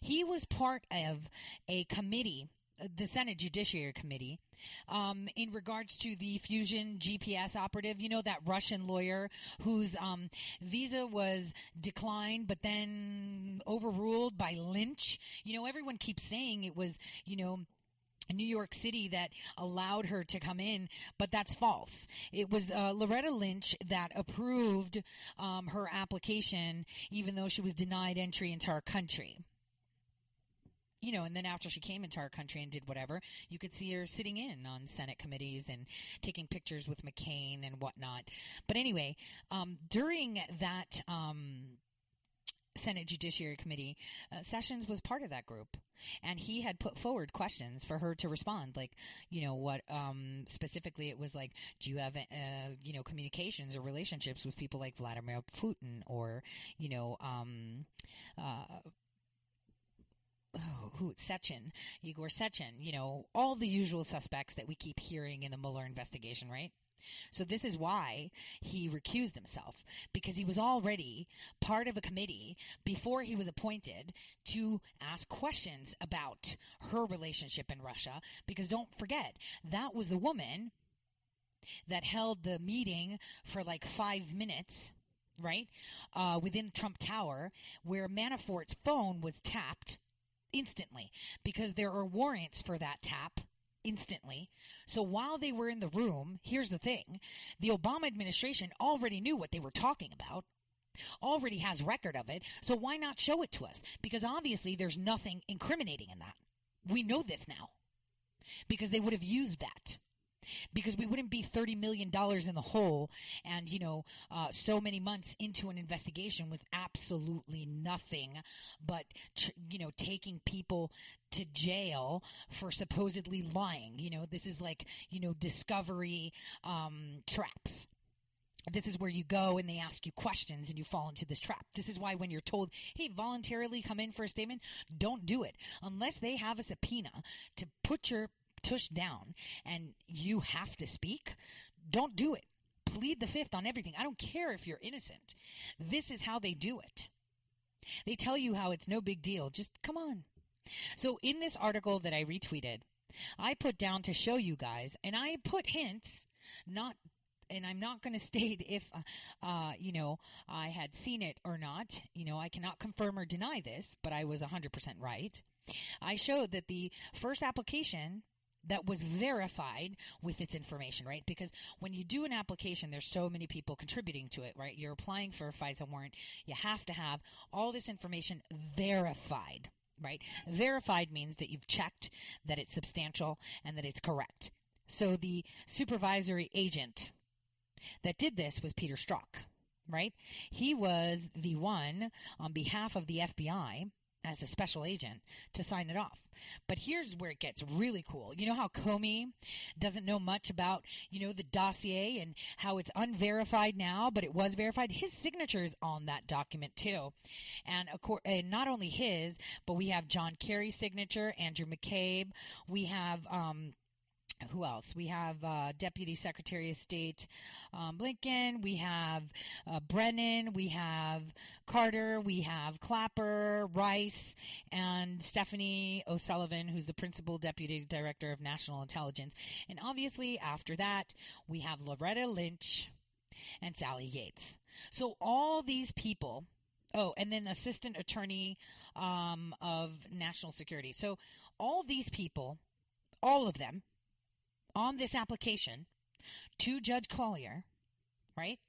he was part of a committee the Senate Judiciary Committee um, in regards to the Fusion GPS operative. You know that Russian lawyer whose um, visa was declined, but then overruled by Lynch. You know, everyone keeps saying it was, you know. New York City that allowed her to come in, but that's false. It was uh, Loretta Lynch that approved um, her application, even though she was denied entry into our country you know, and then after she came into our country and did whatever, you could see her sitting in on Senate committees and taking pictures with McCain and whatnot. But anyway, um, during that um, Senate Judiciary Committee, uh, Sessions was part of that group, and he had put forward questions for her to respond. Like, you know, what um, specifically it was like, do you have, uh, you know, communications or relationships with people like Vladimir Putin or, you know, um, uh, oh, who Sechin, Igor Sechin, you know, all the usual suspects that we keep hearing in the Mueller investigation, right? So this is why he recused himself because he was already part of a committee before he was appointed to ask questions about her relationship in Russia because don't forget that was the woman that held the meeting for like 5 minutes right uh, within Trump Tower where Manafort's phone was tapped instantly because there are warrants for that tap instantly. So while they were in the room, here's the thing the Obama administration already knew what they were talking about. Already has record of it, so why not show it to us? Because obviously there's nothing incriminating in that. We know this now. Because they would have used that because we wouldn't be $30 million in the hole and, you know, uh, so many months into an investigation with absolutely nothing but, tr- you know, taking people to jail for supposedly lying. You know, this is like, you know, discovery um, traps this is where you go and they ask you questions and you fall into this trap. This is why when you're told, hey, voluntarily come in for a statement, don't do it. Unless they have a subpoena to put your tush down and you have to speak, don't do it. Plead the fifth on everything. I don't care if you're innocent. This is how they do it. They tell you how it's no big deal. Just come on. So, in this article that I retweeted, I put down to show you guys, and I put hints, not and I'm not going to state if, uh, uh, you know, I had seen it or not. You know, I cannot confirm or deny this, but I was 100% right. I showed that the first application that was verified with its information, right? Because when you do an application, there's so many people contributing to it, right? You're applying for a FISA warrant. You have to have all this information verified, right? Verified means that you've checked that it's substantial and that it's correct. So the supervisory agent that did this was Peter Strzok, right? He was the one on behalf of the FBI as a special agent to sign it off. But here's where it gets really cool. You know how Comey doesn't know much about, you know, the dossier and how it's unverified now, but it was verified? His signature is on that document too. And, and not only his, but we have John Kerry's signature, Andrew McCabe, we have, um, who else? We have uh, Deputy Secretary of State um, Blinken. We have uh, Brennan. We have Carter. We have Clapper, Rice, and Stephanie O'Sullivan, who's the Principal Deputy Director of National Intelligence. And obviously, after that, we have Loretta Lynch and Sally Yates. So all these people. Oh, and then Assistant Attorney um, of National Security. So all these people, all of them, on this application to Judge Collyer, right?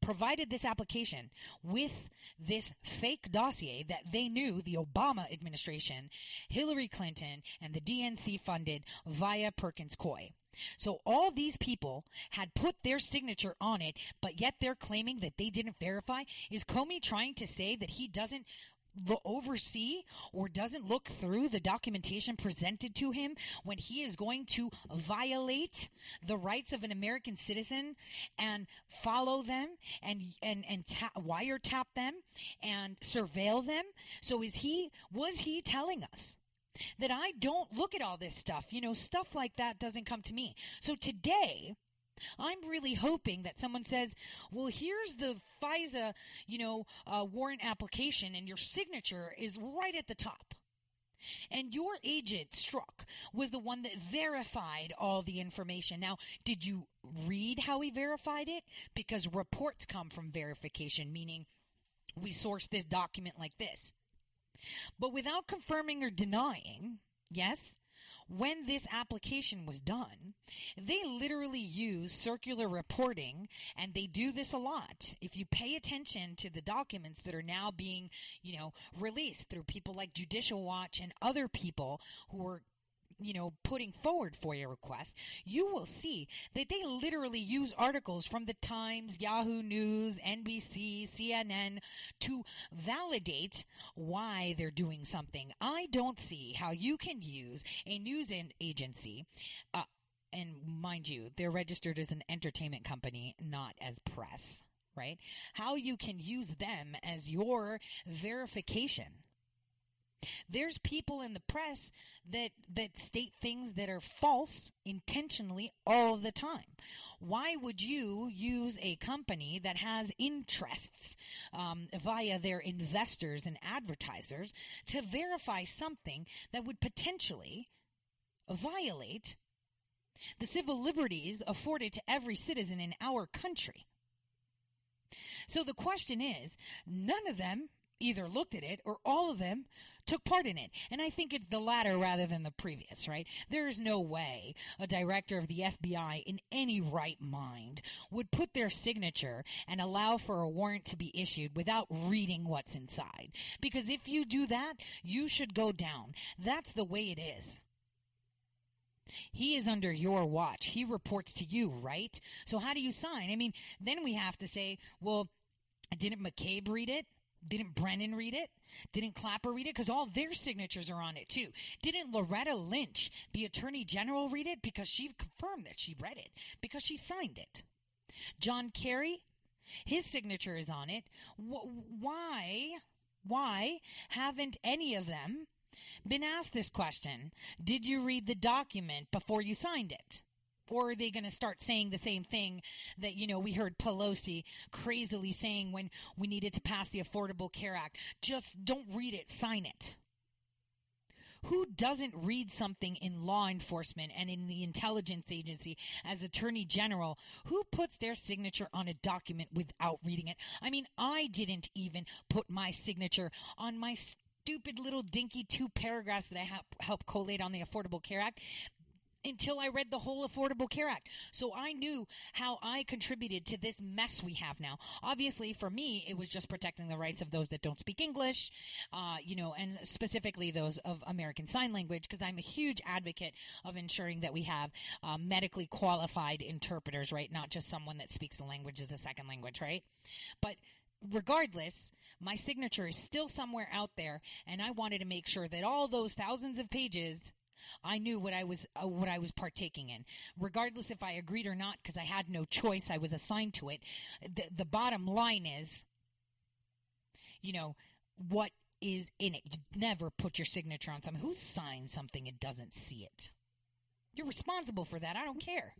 Provided this application with this fake dossier that they knew the Obama administration, Hillary Clinton, and the DNC funded via Perkins Coie. So all these people had put their signature on it, but yet they're claiming that they didn't verify. Is Comey trying to say that he doesn't lo- oversee or doesn't look through the documentation presented to him when he is going to violate the rights of an American citizen and follow them and and and ta- wiretap them and surveil them. So is he was he telling us that I don't look at all this stuff? You know, stuff like that doesn't come to me. So today I'm really hoping that someone says, "Well, here's the FISA, you know, uh, warrant application, and your signature is right at the top." And your agent, Strzok, was the one that verified all the information. Now, did you read how he verified it? Because reports come from verification, meaning we source this document like this. But without confirming or denying, yes, when this application was done, they literally use circular reporting and they do this a lot. If you pay attention to the documents that are now being, you know, released through people like Judicial Watch and other people who are you know, putting forward FOIA requests, you will see that they literally use articles from the Times, Yahoo News, NBC, CNN to validate why they're doing something. I don't see how you can use a news agency. Uh, and mind you, they're registered as an entertainment company, not as press, right? How you can use them as your verification there's people in the press that that state things that are false intentionally all the time. Why would you use a company that has interests um, via their investors and advertisers to verify something that would potentially violate the civil liberties afforded to every citizen in our country? So the question is, none of them either looked at it or all of them took part in it. And I think it's the latter rather than the previous, right? There is no way a director of the FBI in any right mind would put their signature and allow for a warrant to be issued without reading what's inside. Because if you do that, you should go down. That's the way it is. He is under your watch. He reports to you, right? So how do you sign? I mean, then we have to say, well, didn't McCabe read it? Didn't Brennan read it? Didn't Clapper read it? Because all their signatures are on it too. Didn't Loretta Lynch, the Attorney General, read it? Because she confirmed that she read it, because she signed it. John Kerry, his signature is on it. why, why haven't any of them been asked this question? Did you read the document before you signed it? Or are they going to start saying the same thing that, you know, we heard Pelosi crazily saying when we needed to pass the Affordable Care Act? Just don't read it, sign it. Who doesn't read something in law enforcement and in the intelligence agency as attorney general? Who puts their signature on a document without reading it? I mean, I didn't even put my signature on my stupid little dinky two paragraphs that I helped collate on the Affordable Care Act until I read the whole Affordable Care Act. So I knew how I contributed to this mess we have now. Obviously, for me, it was just protecting the rights of those that don't speak English, uh, you know, and specifically those of American Sign Language, because I'm a huge advocate of ensuring that we have uh, medically qualified interpreters, right? Not just someone that speaks the language as a second language, right? But regardless, my signature is still somewhere out there, and I wanted to make sure that all those thousands of pages I knew what I was uh, what I was partaking in, regardless if I agreed or not, because I had no choice. I was assigned to it. The, the bottom line is, you know, what is in it. You never put your signature on something. Who signs something and doesn't see it? You're responsible for that. I don't care.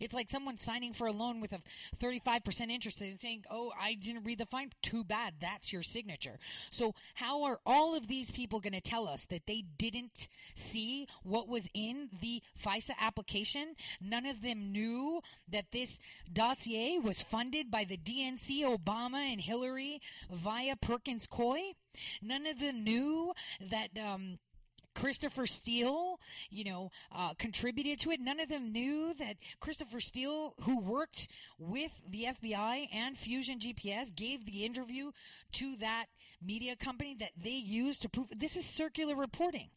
It's like someone signing for a loan with a 35% interest and saying, Oh, I didn't read the fine. Too bad. That's your signature. So, how are all of these people going to tell us that they didn't see what was in the FISA application? None of them knew that this dossier was funded by the DNC, Obama, and Hillary via Perkins Coie. None of them knew that. Um, Christopher Steele, you know, uh, contributed to it. None of them knew that Christopher Steele, who worked with the FBI and Fusion GPS, gave the interview to that media company that they used to prove this is circular reporting.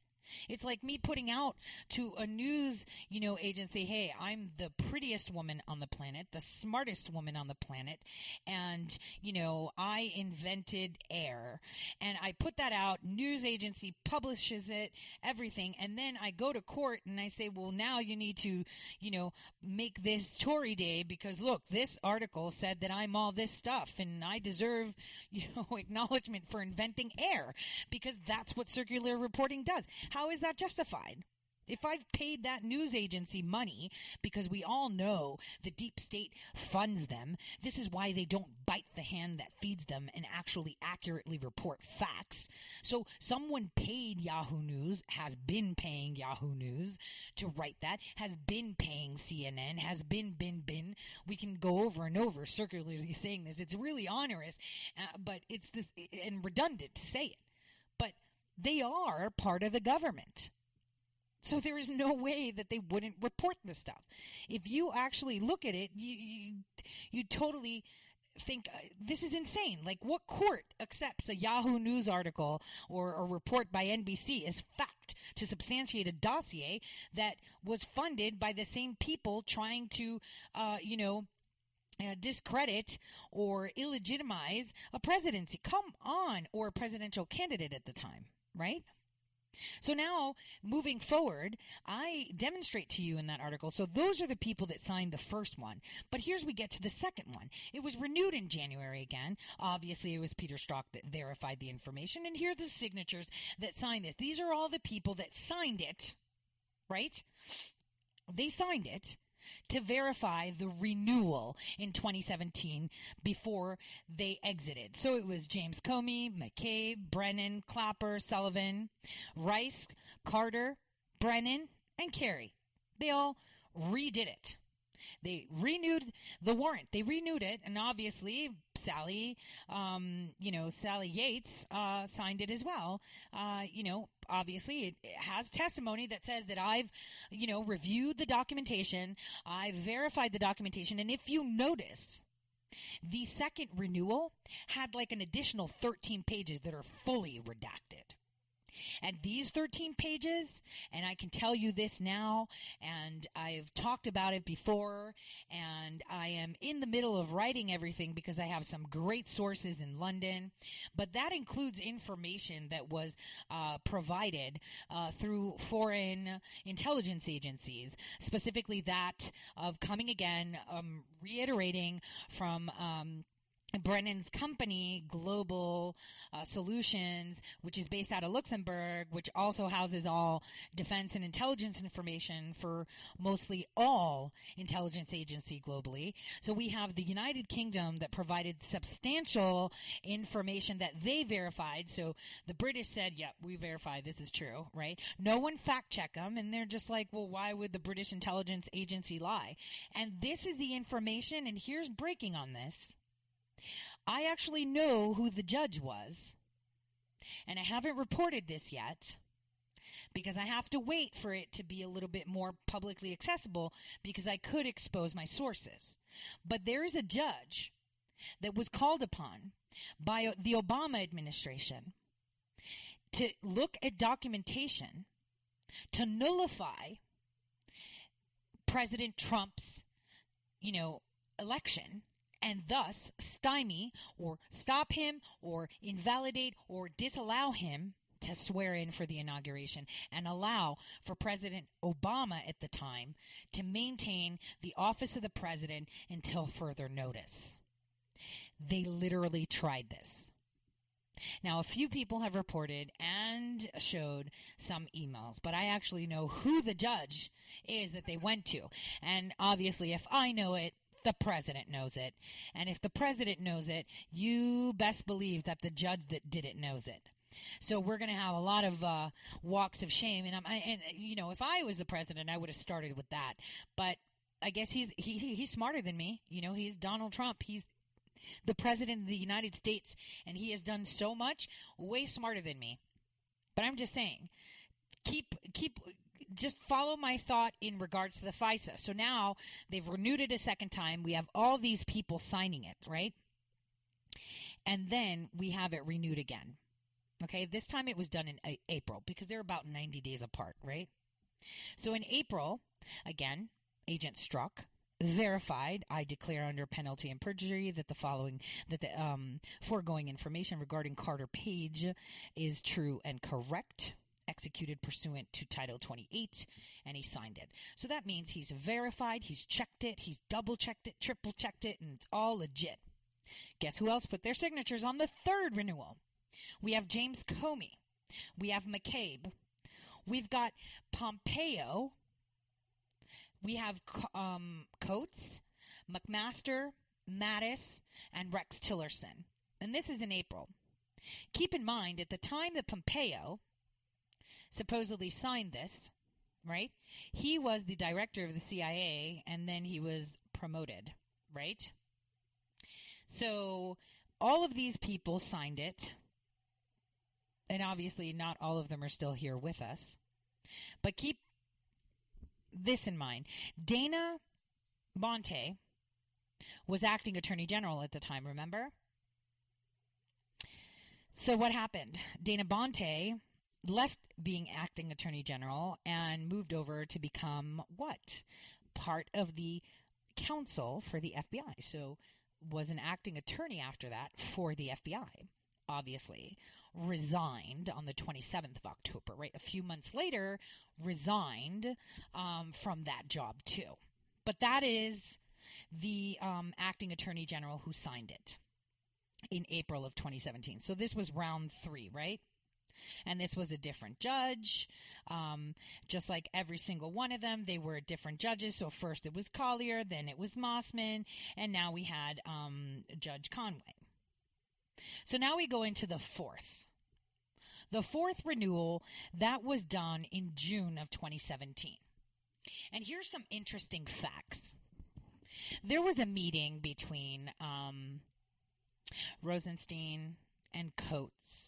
It's like me putting out to a news, you know, agency, hey, I'm the prettiest woman on the planet, the smartest woman on the planet, and, you know, I invented air. And I put that out, news agency publishes it, everything, and then I go to court and I say, well, now you need to, you know, make this Tory day because look, this article said that I'm all this stuff and I deserve, you know, acknowledgement for inventing air because that's what circular reporting does. How is that justified? If I've paid that news agency money because we all know the deep state funds them, this is why they don't bite the hand that feeds them and actually accurately report facts. So someone paid Yahoo News, has been paying Yahoo News to write that, has been paying CNN, has been, been, been. We can go over and over circularly saying this. It's really onerous, uh, but it's this and redundant to say it. But they are part of the government. So there is no way that they wouldn't report this stuff. If you actually look at it, you you, you totally think uh, this is insane. Like, what court accepts a Yahoo News article or a report by NBC as fact to substantiate a dossier that was funded by the same people trying to, uh, you know, uh, discredit or illegitimize a presidency? Come on, or a presidential candidate at the time right? So now, moving forward, I demonstrate to you in that article. So those are the people that signed the first one. But here's we get to the second one. It was renewed in January again. Obviously, it was Peter Strzok that verified the information. And here are the signatures that signed this. These are all the people that signed it, right? They signed it to verify the renewal in 2017 before they exited. So it was James Comey, McCabe, Brennan, Clapper, Sullivan, Rice, Carter, Brennan, and Kerry. They all redid it. They renewed the warrant. They renewed it, and obviously Sally, um, you know, Sally Yates uh, signed it as well. Uh, you know, obviously it, it has testimony that says that I've, you know, reviewed the documentation, I've verified the documentation, and if you notice, the second renewal had like an additional 13 pages that are fully redacted. And these 13 pages, and I can tell you this now, and I've talked about it before, and I am in the middle of writing everything because I have some great sources in London, but that includes information that was uh, provided uh, through foreign intelligence agencies, specifically that of coming again, um, reiterating from. Um, Brennan's company, Global uh, Solutions, which is based out of Luxembourg, which also houses all defense and intelligence information for mostly all intelligence agency globally. So we have the United Kingdom that provided substantial information that they verified. So the British said, "Yep, we verified this is true." Right? No one fact check them, and they're just like, "Well, why would the British intelligence agency lie?" And this is the information. And here's breaking on this. I actually know who the judge was. And I haven't reported this yet because I have to wait for it to be a little bit more publicly accessible because I could expose my sources. But there is a judge that was called upon by the Obama administration to look at documentation to nullify President Trump's, you know, election and thus stymie or stop him or invalidate or disallow him to swear in for the inauguration and allow for President Obama at the time to maintain the office of the president until further notice. They literally tried this. Now, a few people have reported and showed some emails, but I actually know who the judge is that they went to. And obviously, if I know it, the president knows it. And if the president knows it, you best believe that the judge that did it knows it. So we're going to have a lot of uh, walks of shame, and I'm, I, and you know, if I was the president, I would have started with that. But I guess he's he, he's smarter than me. You know, he's Donald Trump. He's the president of the United States, and he has done so much, way smarter than me. But I'm just saying, keep keep just follow my thought in regards to the FISA. So now they've renewed it a second time. We have all these people signing it, right? And then we have it renewed again. Okay, this time it was done in a- April because they're about 90 days apart, right? So in April, again, Agent Strzok verified i declare under penalty and perjury that the following that the um, foregoing information regarding carter page is true and correct executed pursuant to title 28 and he signed it. So that means he's verified he's checked it he's double checked it triple checked it and it's all legit. Guess who else put their signatures on the third renewal? We have james comey. We have mccabe. We've got pompeo. We have um, Coats, McMaster, Mattis, and Rex Tillerson. And this is in April. Keep in mind, at the time that Pompeo supposedly signed this, right, he was the director of the CIA and then he was promoted, right? So all of these people signed it. And obviously, not all of them are still here with us. But keep this in mind. Dana Boente was acting attorney general at the time, remember? So what happened? Dana Boente left being acting attorney general and moved over to become what? Part of the counsel for the FBI. So was an acting attorney after that for the FBI, obviously resigned on the 27th of October, right? A few months later, resigned um, from that job too. But that is the um, acting attorney general who signed it in April of 2017. So this was round three, right? And this was a different judge. Um, just like every single one of them, they were different judges. So first it was Collyer, then it was Mosman, and now we had um, Judge Conway. So now we go into the fourth. The fourth renewal, that was done in June of 2017. And here's some interesting facts. There was a meeting between um, Rosenstein and Coats.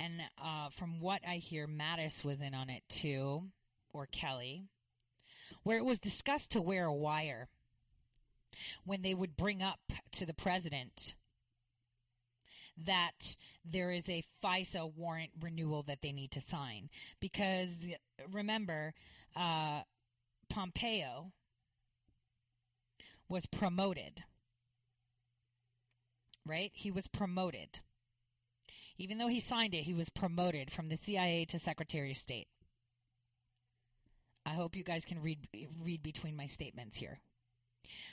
And uh, from what I hear, Mattis was in on it too, or Kelly, where it was discussed to wear a wire when they would bring up to the president that there is a FISA warrant renewal that they need to sign. Because remember, uh, Pompeo was promoted. Right? He was promoted. Even though he signed it, he was promoted from the CIA to Secretary of State. I hope you guys can read read between my statements here.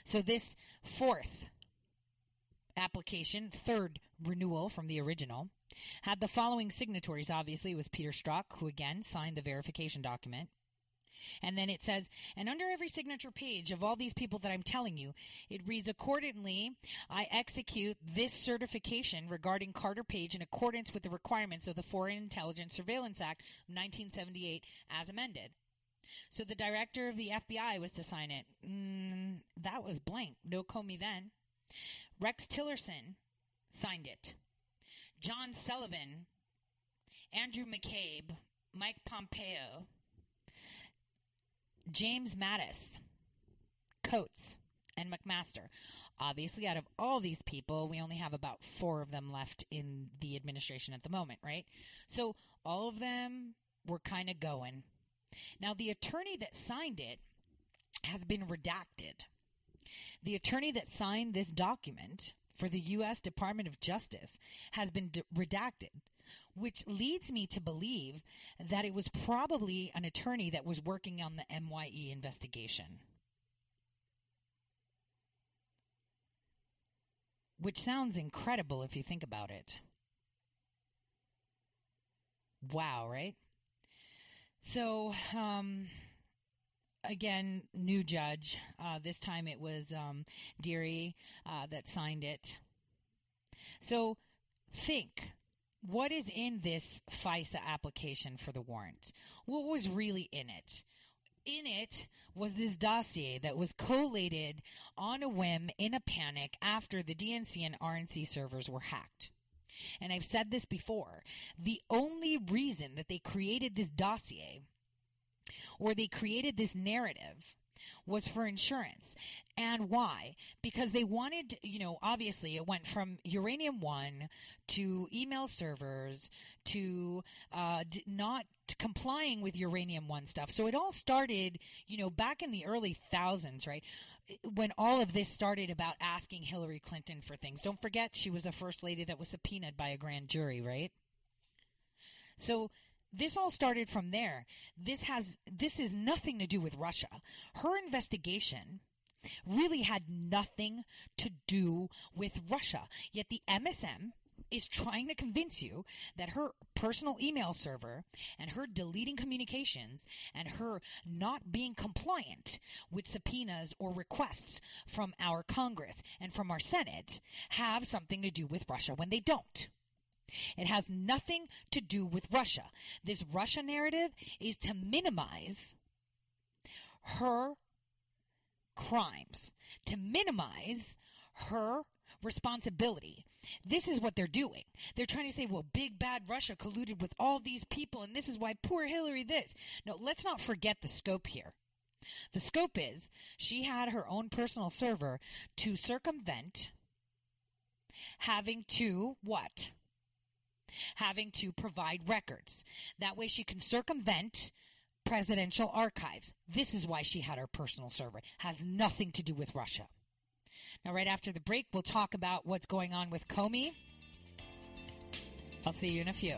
So this fourth application, third renewal from the original, had the following signatories. Obviously, it was Peter Strzok, who again signed the verification document. And then it says, and under every signature page of all these people that I'm telling you, it reads, accordingly, I execute this certification regarding Carter Page in accordance with the requirements of the Foreign Intelligence Surveillance Act of 1978 as amended. So the director of the FBI was to sign it. Mm, that was blank. No Comey then. Rex Tillerson signed it. John Sullivan, Andrew McCabe, Mike Pompeo, James Mattis, Coats, and McMaster. Obviously, out of all these people, we only have about four of them left in the administration at the moment, right? So all of them were kind of going. Now, the attorney that signed it has been redacted. The attorney that signed this document for the U.S. Department of Justice has been d- redacted, which leads me to believe that it was probably an attorney that was working on the MYE investigation. Which sounds incredible if you think about it. Wow, right? So, um, again, new judge. Uh, this time it was um, Dearie uh, that signed it. So, think what is in this FISA application for the warrant? What was really in it? In it was this dossier that was collated on a whim in a panic after the DNC and RNC servers were hacked. And I've said this before. The only reason that they created this dossier or they created this narrative was for insurance. And why? Because they wanted, you know, obviously it went from Uranium One to email servers to uh, not complying with Uranium One stuff. So it all started, you know, back in the early thousands, right? When all of this started about asking Hillary Clinton for things. Don't forget, she was the first lady that was subpoenaed by a grand jury, right? So this all started from there. This has this is nothing to do with Russia. Her investigation really had nothing to do with Russia. Yet the MSM is trying to convince you that her personal email server and her deleting communications and her not being compliant with subpoenas or requests from our Congress and from our Senate have something to do with Russia when they don't. It has nothing to do with Russia. This Russia narrative is to minimize her crimes, to minimize her responsibility. This is what they're doing. They're trying to say, well, big bad Russia colluded with all these people, and this is why poor Hillary this. No, let's not forget the scope here. The scope is she had her own personal server to circumvent having to what? Having to provide records. That way she can circumvent presidential archives. This is why she had her personal server. Has nothing to do with Russia. Now, right after the break, we'll talk about what's going on with Comey. I'll see you in a few.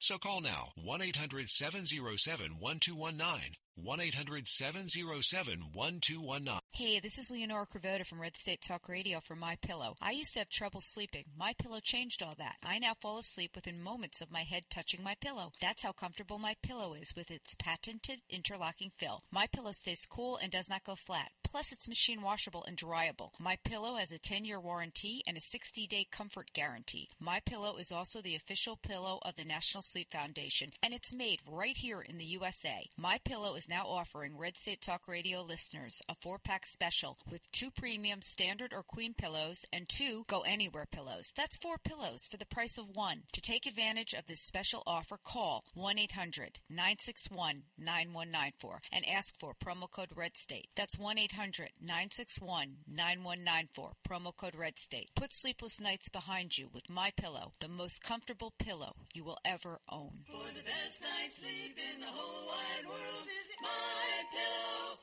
So call now 1 800 707 1219. 1 800 707 1219. Hey, this is Leonora Cravotta from Red State Talk Radio for My Pillow. I used to have trouble sleeping. My Pillow changed all that. I now fall asleep within moments of my head touching my pillow. That's how comfortable My Pillow is with its patented interlocking fill. My Pillow stays cool and does not go flat. Plus, it's machine washable and dryable. My Pillow has a 10-year warranty and a 60-day comfort guarantee. My Pillow is also the official pillow of the National Sleep Foundation, and it's made right here in the USA. My Pillow is now offering Red State Talk Radio listeners a four-pack special with two premium standard or queen pillows and two go anywhere pillows. That's four pillows for the price of one. To take advantage of this special offer, call 1-800-961-9194 and ask for promo code Red State. That's 1-800-961-9194, promo code Red State. Put sleepless nights behind you with My Pillow, the most comfortable pillow you will ever own. For the best night's sleep in the whole wide world, visit mypillow.com.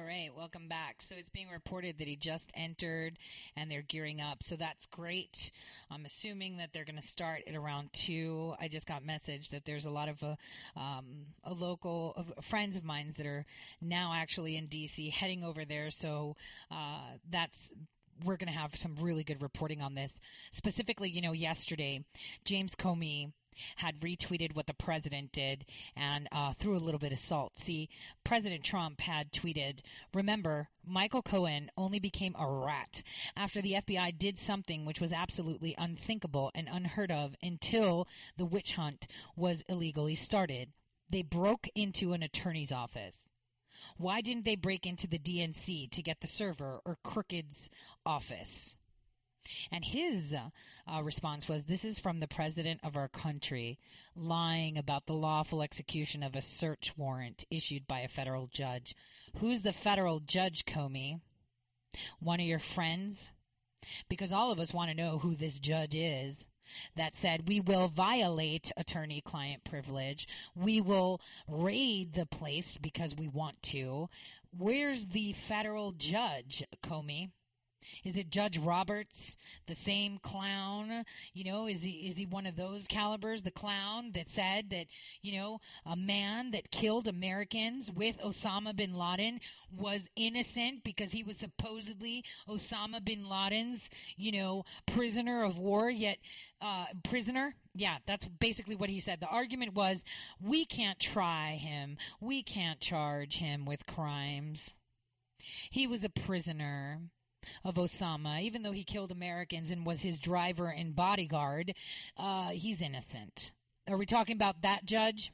All right, welcome back. So it's being reported that he just entered and they're gearing up. So that's great. I'm assuming that they're going to start at around 2. I just got message that there's a lot of uh, um, a local of friends of mine that are now actually in DC heading over there. So uh, that's we're going to have some really good reporting on this. Specifically, you know, yesterday, James Comey had retweeted what the president did and uh, threw a little bit of salt. See, President Trump had tweeted, Remember, Michael Cohen only became a rat after the FBI did something which was absolutely unthinkable and unheard of until the witch hunt was illegally started. They broke into an attorney's office. Why didn't they break into the DNC to get the server or Crooked's office? And his uh, response was This is from the president of our country lying about the lawful execution of a search warrant issued by a federal judge. Who's the federal judge, Comey? One of your friends? Because all of us want to know who this judge is that said we will violate attorney client privilege. We will raid the place because we want to. Where's the federal judge, Comey? Is it Judge Roberts, the same clown? You know, is he is he one of those calibers, the clown that said that you know a man that killed Americans with Osama bin Laden was innocent because he was supposedly Osama bin Laden's you know prisoner of war, yet uh, prisoner. Yeah, that's basically what he said. The argument was we can't try him, we can't charge him with crimes. He was a prisoner of Osama, even though he killed Americans and was his driver and bodyguard, uh, he's innocent. Are we talking about that judge?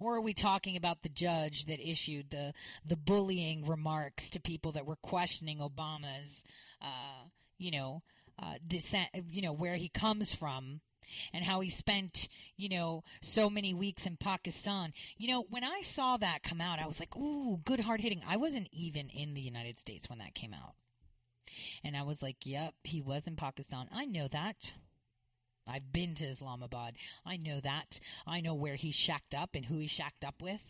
Or are we talking about the judge that issued the the bullying remarks to people that were questioning Obama's, uh, you know, uh, descent, you know, where he comes from, and how he spent, you know, so many weeks in Pakistan. You know, when I saw that come out, I was like, ooh, good hard hitting. I wasn't even in the United States when that came out. And I was like, yep, he was in Pakistan. I know that. I've been to Islamabad. I know that. I know where he shacked up and who he shacked up with.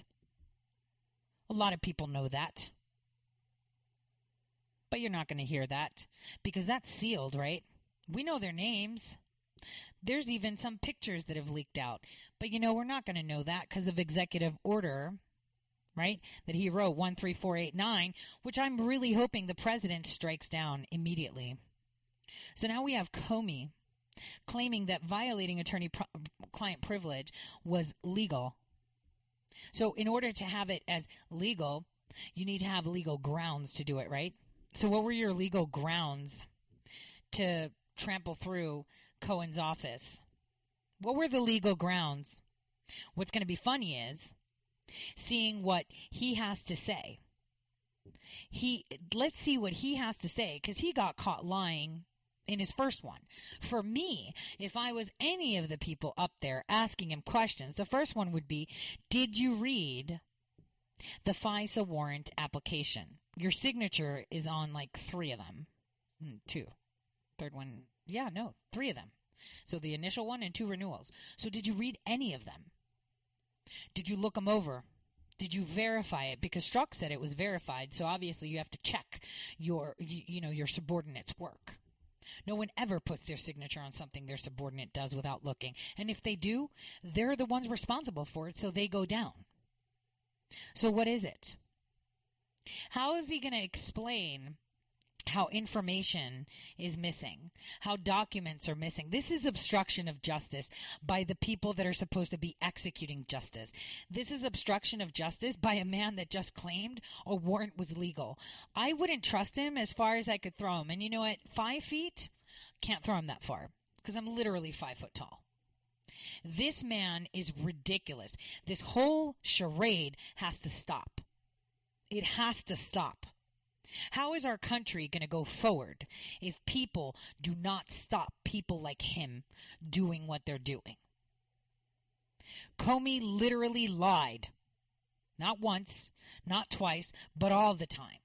A lot of people know that. But you're not going to hear that because that's sealed, right? We know their names. There's even some pictures that have leaked out. But you know, we're not going to know that because of executive order right? That he wrote 13489, which I'm really hoping the president strikes down immediately. So now we have Comey claiming that violating attorney client privilege was legal. So in order to have it as legal, you need to have legal grounds to do it, right? So what were your legal grounds to trample through Cohen's office? What were the legal grounds? What's going to be funny is seeing what he has to say. He let's see what he has to say cuz he got caught lying in his first one. For me, if I was any of the people up there asking him questions, the first one would be, "Did you read the FISA warrant application?" Your signature is on like 3 of them. Hmm, two. Third one, yeah, no, 3 of them. So the initial one and two renewals. So did you read any of them? Did you look them over? Did you verify it? Because Strzok said it was verified, so obviously you have to check your, you, you know, your subordinate's work. No one ever puts their signature on something their subordinate does without looking. And if they do, they're the ones responsible for it, so they go down. So what is it? How is he going to explain how information is missing, how documents are missing. This is obstruction of justice by the people that are supposed to be executing justice. This is obstruction of justice by a man that just claimed a warrant was legal. I wouldn't trust him as far as I could throw him. And you know what? Five feet, can't throw him that far because I'm literally five foot tall. This man is ridiculous. This whole charade has to stop. It has to stop. How is our country going to go forward if people do not stop people like him doing what they're doing? Comey literally lied. Not once, not twice, but all the time.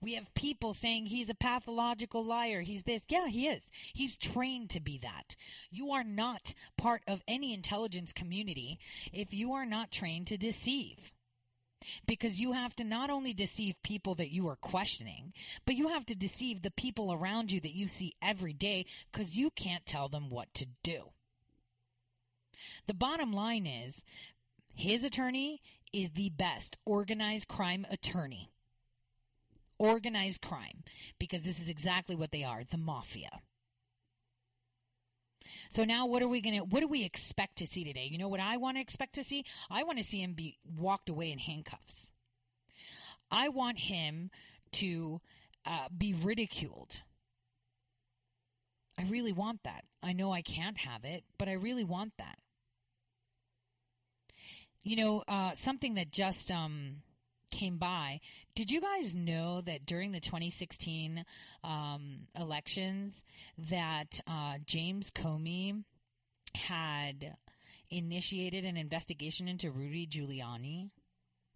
We have people saying he's a pathological liar. He's this. Yeah, he is. He's trained to be that. You are not part of any intelligence community if you are not trained to deceive. Because you have to not only deceive people that you are questioning, but you have to deceive the people around you that you see every day because you can't tell them what to do. The bottom line is his attorney is the best organized crime attorney. Organized crime, because this is exactly what they are the mafia. So now what are we going to what do we expect to see today? You know what I want to expect to see? I want to see him be walked away in handcuffs. I want him to uh, be ridiculed. I really want that. I know I can't have it, but I really want that. You know, uh, something that just um, came by. Did you guys know that during the 2016 um, elections that uh, James Comey had initiated an investigation into Rudy Giuliani?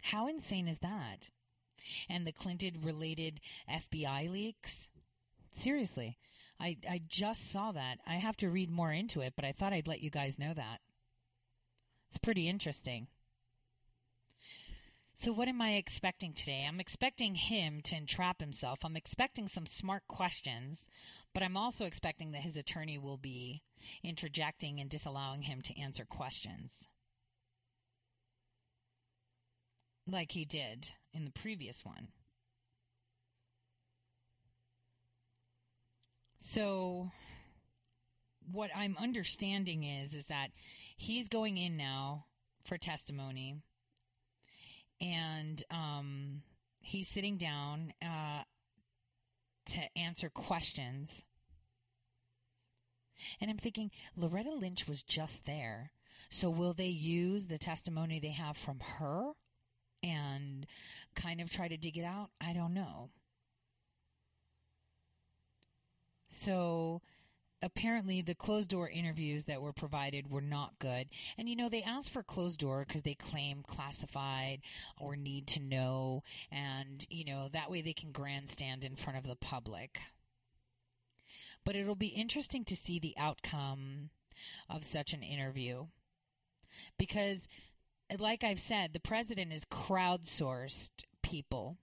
How insane is that? And the Clinton related FBI leaks? Seriously. I, I just saw that. I have to read more into it, but I thought I'd let you guys know that. It's pretty interesting. So, what am I expecting today? I'm expecting him to entrap himself. I'm expecting some smart questions, but I'm also expecting that his attorney will be interjecting and disallowing him to answer questions. Like he did in the previous one. So, what I'm understanding is is that he's going in now for testimony and um, he's sitting down uh, to answer questions. And I'm thinking, Loretta Lynch was just there. So will they use the testimony they have from her and kind of try to dig it out? I don't know. So apparently the closed door interviews that were provided were not good. And you know, they asked for closed door because they claim classified or need to know. And, you know, that way they can grandstand in front of the public. But it'll be interesting to see the outcome of such an interview. Because, like I've said, the president is crowdsourced people.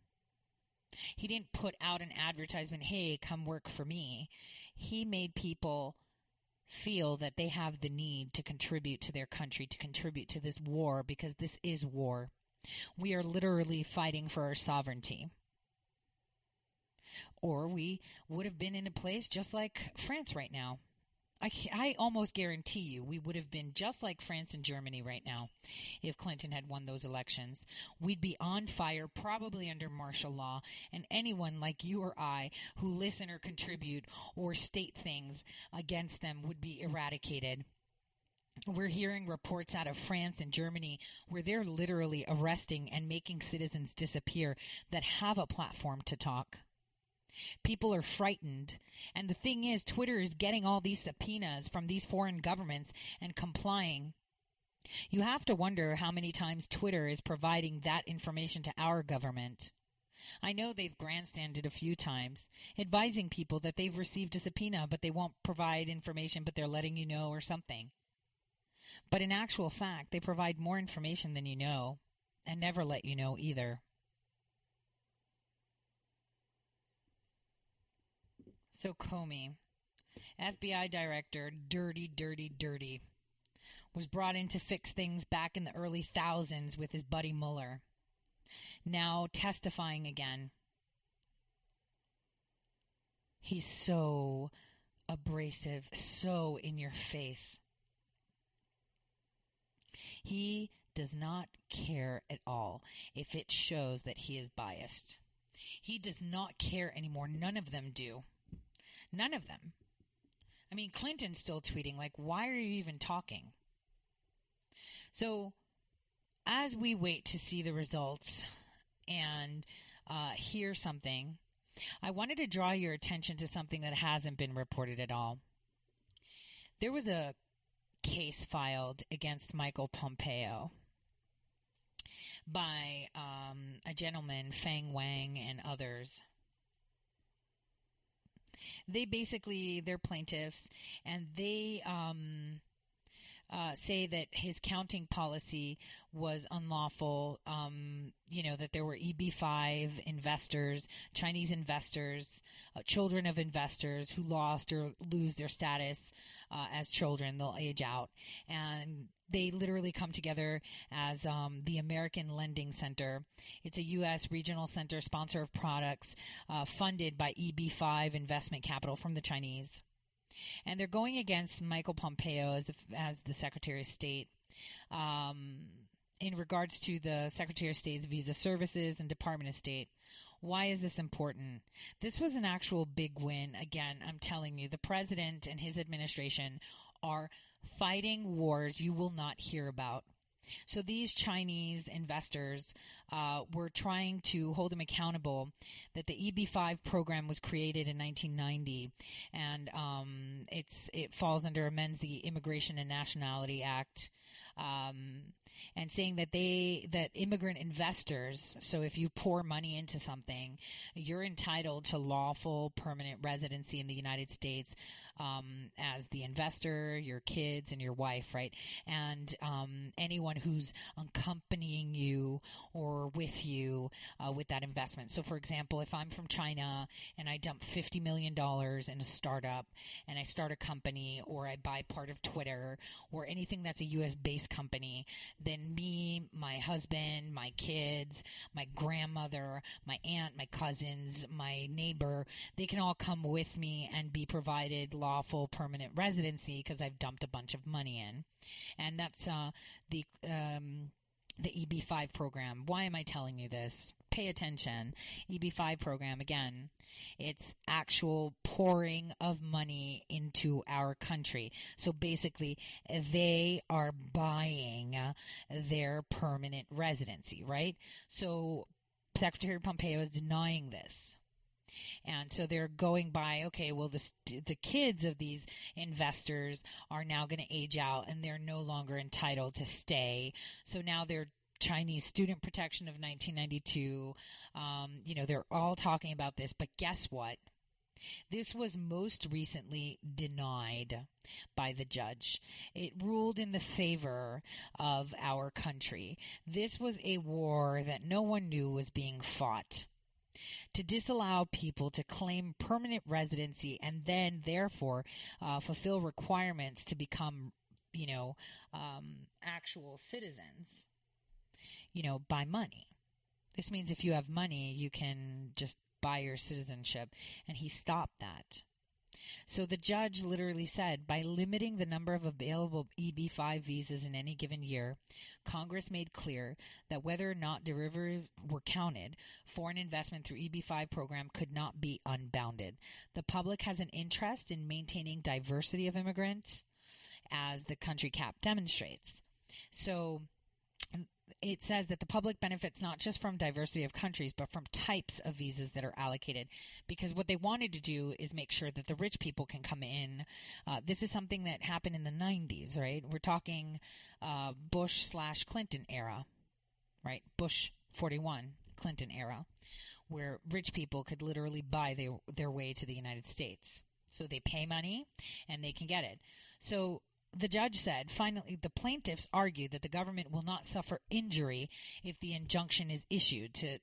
He didn't put out an advertisement, hey, come work for me he made people feel that they have the need to contribute to their country, to contribute to this war, because this is war. We are literally fighting for our sovereignty. Or we would have been in a place just like France right now. I, I almost guarantee you we would have been just like France and Germany right now if Clinton had won those elections. We'd be on fire, probably under martial law, and anyone like you or I who listen or contribute or state things against them would be eradicated. We're hearing reports out of France and Germany where they're literally arresting and making citizens disappear that have a platform to talk. People are frightened. And the thing is, Twitter is getting all these subpoenas from these foreign governments and complying. You have to wonder how many times Twitter is providing that information to our government. I know they've grandstanded a few times, advising people that they've received a subpoena, but they won't provide information, but they're letting you know or something. But in actual fact, they provide more information than you know, and never let you know either. So Comey, FBI director, dirty, dirty, dirty, was brought in to fix things back in the early thousands with his buddy Mueller. Now testifying again. He's so abrasive, so in your face. He does not care at all if it shows that he is biased. He does not care anymore. None of them do. None of them. I mean, Clinton's still tweeting, like, why are you even talking? So, as we wait to see the results and uh, hear something, I wanted to draw your attention to something that hasn't been reported at all. There was a case filed against Michael Pompeo by um, a gentleman, Fang Wang, and others. They basically, they're plaintiffs, and they um, uh, say that his counting policy was unlawful. Um, you know that there were EB5 investors, Chinese investors, uh, children of investors who lost or lose their status uh, as children. They'll age out, and they literally come together as um, the American Lending Center. It's a U.S. regional center sponsor of products uh, funded by EB5 investment capital from the Chinese and they're going against Michael Pompeo as as the Secretary of State. Um, in regards to the Secretary of State's visa services and Department of State. Why is this important? This was an actual big win. Again, I'm telling you, the president and his administration are fighting wars you will not hear about. So these Chinese investors uh, were trying to hold him accountable that the EB5 program was created in 1990, and um, it's it falls under amends the Immigration and Nationality Act. Um, and saying that they that immigrant investors so if you pour money into something you're entitled to lawful permanent residency in the united states um, as the investor, your kids, and your wife, right? And um, anyone who's accompanying you or with you uh, with that investment. So, for example, if I'm from China and I dump $50 million in a startup and I start a company or I buy part of Twitter or anything that's a US based company, then me, my husband, my kids, my grandmother, my aunt, my cousins, my neighbor, they can all come with me and be provided lawful permanent residency because I've dumped a bunch of money in, and that's uh, the um, the EB5 program. Why am I telling you this? Pay attention. EB5 program again. It's actual pouring of money into our country. So basically, they are buying their permanent residency, right? So Secretary Pompeo is denying this. And so they're going by, okay, well, the, the kids of these investors are now going to age out and they're no longer entitled to stay. So now they're Chinese student protection of 1992. Um, you know, they're all talking about this, but guess what? This was most recently denied by the judge. It ruled in the favor of our country. This was a war that no one knew was being fought to disallow people to claim permanent residency and then, therefore, uh, fulfill requirements to become, you know, um, actual citizens, you know, by money. This means if you have money, you can just buy your citizenship. And he stopped that. So the judge literally said by limiting the number of available EB5 visas in any given year, Congress made clear that whether or not derivatives were counted, foreign investment through EB5 program could not be unbounded. The public has an interest in maintaining diversity of immigrants as the country cap demonstrates. So it says that the public benefits not just from diversity of countries, but from types of visas that are allocated. Because what they wanted to do is make sure that the rich people can come in. Uh, this is something that happened in the 90s, right? We're talking uh, Bush slash Clinton era, right? Bush 41, Clinton era, where rich people could literally buy their, their way to the United States. So they pay money and they can get it. So the judge said, finally, the plaintiffs argue that the government will not suffer injury if the injunction is issued to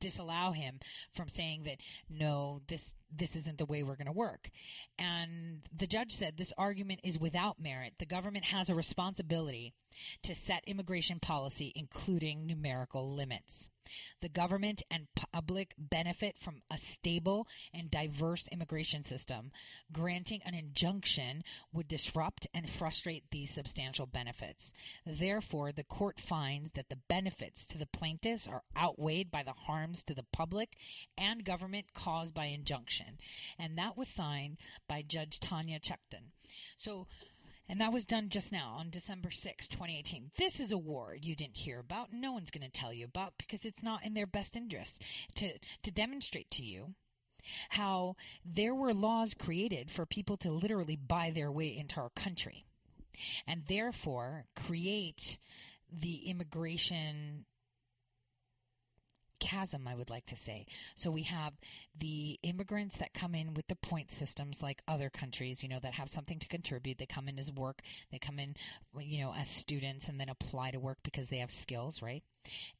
disallow him from saying that, no, this, this isn't the way we're going to work. And the judge said this argument is without merit. The government has a responsibility to set immigration policy, including numerical limits. The government and public benefit from a stable and diverse immigration system. Granting an injunction would disrupt and frustrate these substantial benefits. Therefore, the court finds that the benefits to the plaintiffs are outweighed by the harms to the public and government caused by injunction. And that was signed by Judge Tanya Chutkan. So, and that was done just now on December 6, 2018. This is a war you didn't hear about. No one's going to tell you about because it's not in their best interest to, to demonstrate to you how there were laws created for people to literally buy their way into our country and therefore create the immigration chasm, I would like to say. So we have the immigrants that come in with the point systems like other countries, you know, that have something to contribute. They come in as work, they come in, you know, as students and then apply to work because they have skills, right?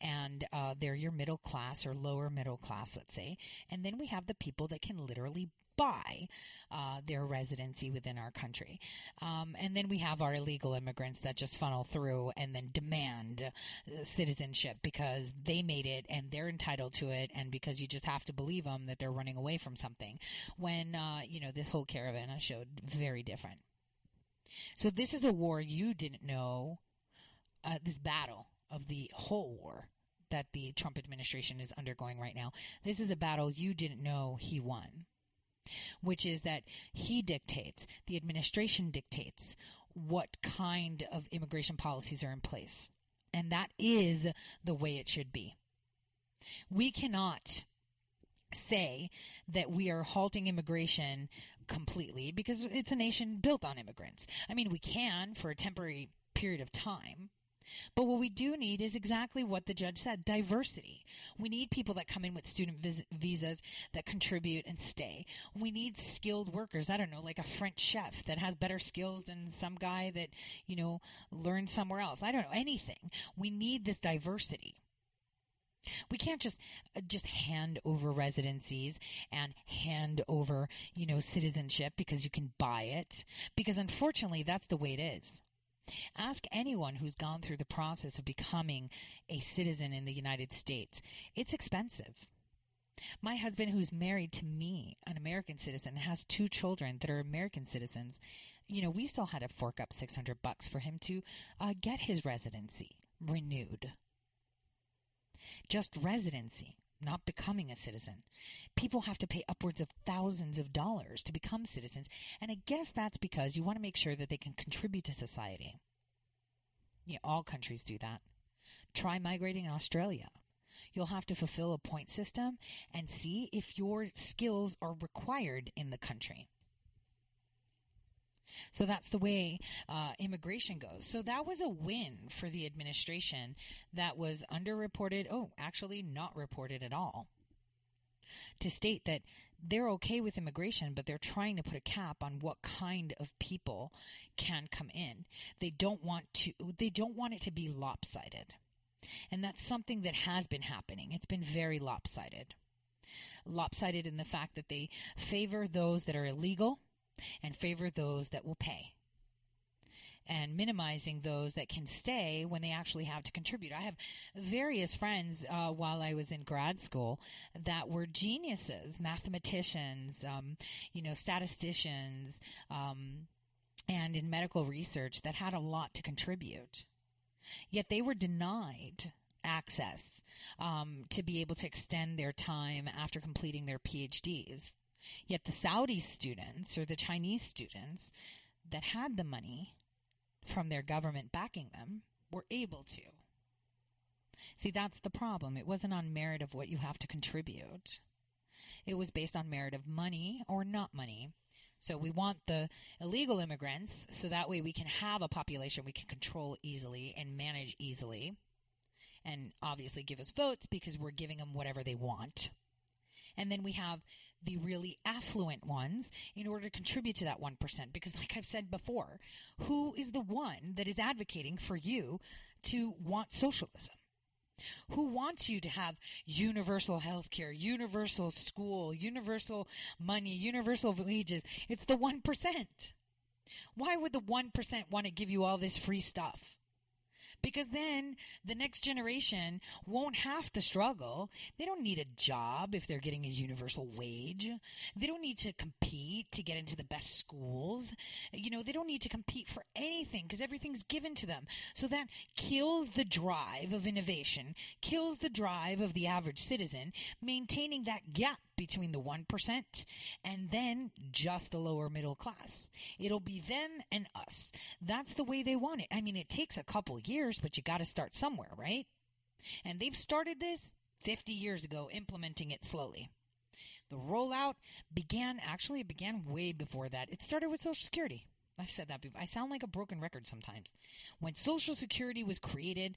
And uh, they're your middle class or lower middle class, let's say. And then we have the people that can literally buy uh, their residency within our country. Um, and then we have our illegal immigrants that just funnel through and then demand uh, citizenship because they made it and they're entitled to it, and because you just have to believe them that they're running away from something. When, uh, you know, this whole caravan showed very different. So this is a war you didn't know, uh, this battle of the whole war that the Trump administration is undergoing right now. This is a battle you didn't know he won which is that he dictates, the administration dictates what kind of immigration policies are in place. And that is the way it should be. We cannot say that we are halting immigration completely because it's a nation built on immigrants. I mean, we can for a temporary period of time, but what we do need is exactly what the judge said diversity. We need people that come in with student vis- visas that contribute and stay. We need skilled workers. I don't know, like a French chef that has better skills than some guy that, you know, learned somewhere else. I don't know, anything. We need this diversity. We can't just uh, just hand over residencies and hand over, you know, citizenship because you can buy it because unfortunately that's the way it is. Ask anyone who's gone through the process of becoming a citizen in the United States. It's expensive. My husband, who's married to me, an American citizen, has two children that are American citizens. You know, we still had to fork up 600 bucks for him to uh, get his residency renewed. Just residency, not becoming a citizen. People have to pay upwards of thousands of dollars to become citizens, and I guess that's because you want to make sure that they can contribute to society. Yeah, all countries do that. Try migrating in Australia. You'll have to fulfill a point system and see if your skills are required in the country. So that's the way uh, immigration goes. So that was a win for the administration that was underreported. Oh, actually, not reported at all. To state that they're okay with immigration, but they're trying to put a cap on what kind of people can come in. They don't want to. They don't want it to be lopsided, and that's something that has been happening. It's been very lopsided. Lopsided in the fact that they favor those that are illegal and favor those that will pay and minimizing those that can stay when they actually have to contribute. I have various friends uh, while I was in grad school that were geniuses, mathematicians, um, you know, statisticians, um, and in medical research that had a lot to contribute. Yet they were denied access um, to be able to extend their time after completing their PhDs. Yet the Saudi students or the Chinese students that had the money from their government backing them were able to. See, that's the problem. It wasn't on merit of what you have to contribute. It was based on merit of money or not money. So we want the illegal immigrants so that way we can have a population we can control easily and manage easily. And obviously give us votes because we're giving them whatever they want. And then we have the really affluent ones in order to contribute to that 1%. Because, like I've said before, who is the one that is advocating for you to want socialism? Who wants you to have universal health care, universal school, universal money, universal wages? It's the 1%. Why would the 1% want to give you all this free stuff? Because then the next generation won't have to struggle. They don't need a job if they're getting a universal wage. They don't need to compete to get into the best schools. You know, they don't need to compete for anything because everything's given to them. So that kills the drive of innovation, kills the drive of the average citizen, maintaining that gap between the 1% and then just the lower middle class. It'll be them and us. That's the way they want it. I mean, it takes a couple years, but you got to start somewhere, right? And they've started this 50 years ago, implementing it slowly. The rollout began, actually, it began way before that. It started with Social Security. I've said that before. I sound like a broken record sometimes. When Social Security was created,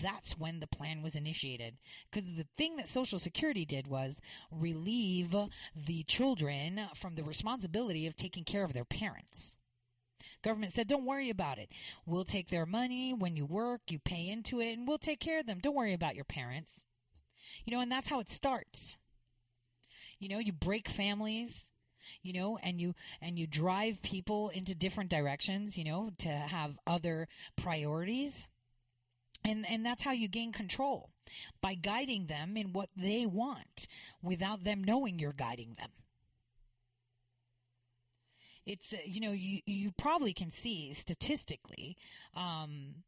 that's when the plan was initiated. Because the thing that Social Security did was relieve the children from the responsibility of taking care of their parents. Government said, don't worry about it. We'll take their money when you work, you pay into it, and we'll take care of them. Don't worry about your parents. You know, and that's how it starts. You know, you break families you know and you and you drive people into different directions you know to have other priorities. And and that's how you gain control by guiding them in what they want without them knowing you're guiding them. It's you know you you probably can see statistically um,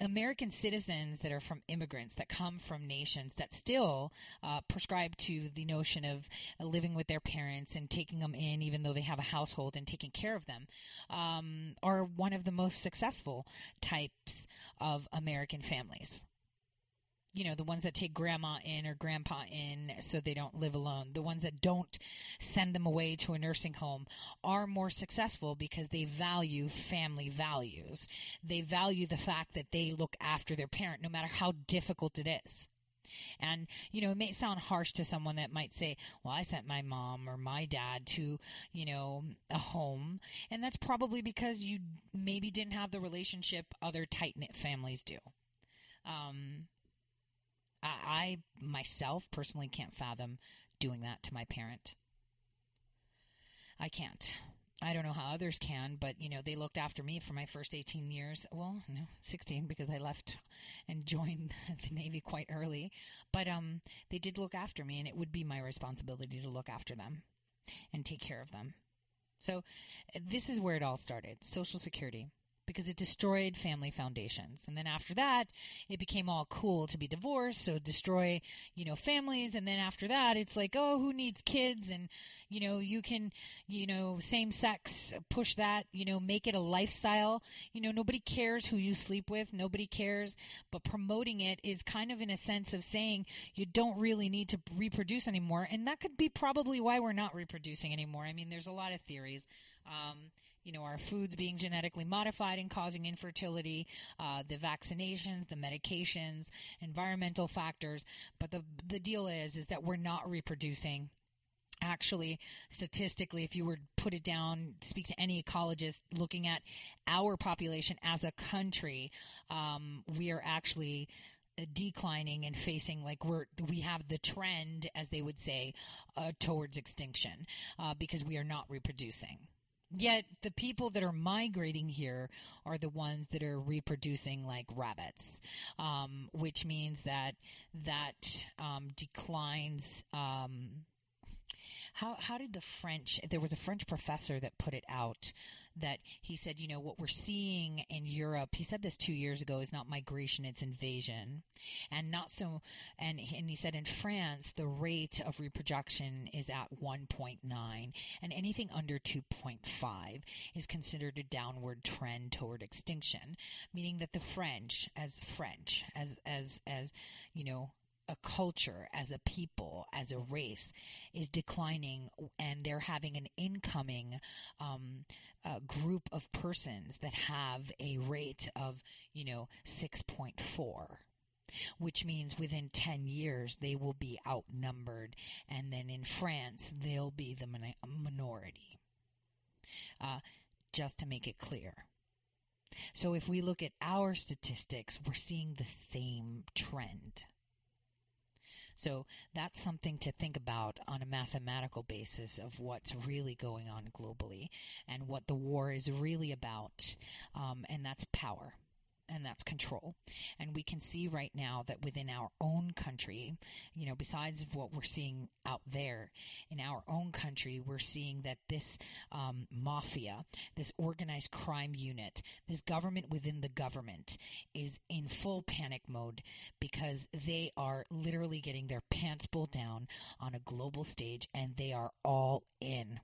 American citizens that are from immigrants that come from nations that still uh, prescribe to the notion of uh, living with their parents and taking them in, even though they have a household and taking care of them, um, are one of the most successful types of American families you know, the ones that take grandma in or grandpa in so they don't live alone, the ones that don't send them away to a nursing home are more successful because they value family values. They value the fact that they look after their parent no matter how difficult it is. And, you know, it may sound harsh to someone that might say, well, I sent my mom or my dad to, you know, a home. And that's probably because you maybe didn't have the relationship other tight knit families do. Um, I, I myself personally can't fathom doing that to my parent. I can't. I don't know how others can, but you know, they looked after me for my first 18 years. Well, no, 16 because I left and joined the Navy quite early. But um they did look after me and it would be my responsibility to look after them and take care of them. So this is where it all started. Social Security because it destroyed family foundations. And then after that, it became all cool to be divorced, so destroy, you know, families. And then after that, it's like, oh, who needs kids? And, you know, you can, you know, same sex, push that, you know, make it a lifestyle. You know, nobody cares who you sleep with, nobody cares. But promoting it is kind of in a sense of saying you don't really need to reproduce anymore. And that could be probably why we're not reproducing anymore. I mean, there's a lot of theories. Um, you know, our foods being genetically modified and causing infertility, uh, the vaccinations, the medications, environmental factors. But the the deal is is that we're not reproducing. Actually, statistically, if you were to put it down, speak to any ecologist looking at our population as a country, um, we are actually uh, declining and facing like we're we have the trend as they would say uh, towards extinction uh, because we are not reproducing Yet the people that are migrating here are the ones that are reproducing like rabbits, um, which means that that um, declines. Um, how how did the French? There was a French professor that put it out that he said, you know, what we're seeing in Europe, he said this two years ago, is not migration, it's invasion. And not so, and, and he said in France, the rate of reproduction is at 1.9, and anything under 2.5 is considered a downward trend toward extinction, meaning that the French, as French, as, as, as, you know, a culture, as a people, as a race, is declining, and they're having an incoming um, uh, group of persons that have a rate of, you know, 6.4 which means within 10 years they will be outnumbered, and then in France they'll be the minority. Uh, just to make it clear. So if we look at our statistics, we're seeing the same trend. So that's something to think about on a mathematical basis of what's really going on globally and what the war is really about, um, and that's power. And that's control. And we can see right now that within our own country, you know, besides what we're seeing out there, in our own country, we're seeing that this um, mafia, this organized crime unit, this government within the government is in full panic mode because they are literally getting their pants pulled down on a global stage and they are all in.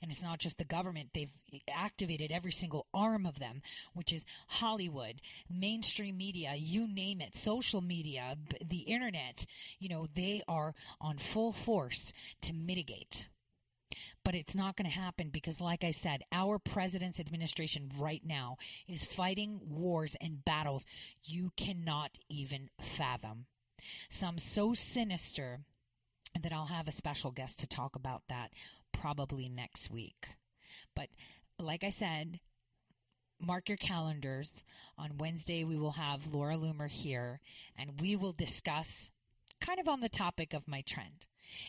And it's not just the government. They've activated every single arm of them, which is Hollywood, mainstream media, you name it, social media, the internet. You know, they are on full force to mitigate. But it's not going to happen because, like I said, our president's administration right now is fighting wars and battles you cannot even fathom. Some so sinister that I'll have a special guest to talk about that probably next week. But like I said, mark your calendars. On Wednesday, we will have Laura Loomer here, and we will discuss kind of on the topic of my trend.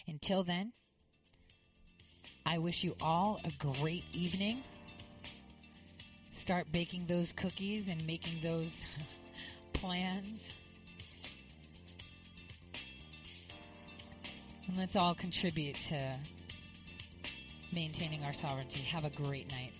Until then, I wish you all a great evening. Start baking those cookies and making those plans. And let's all contribute to maintaining our sovereignty. Have a great night.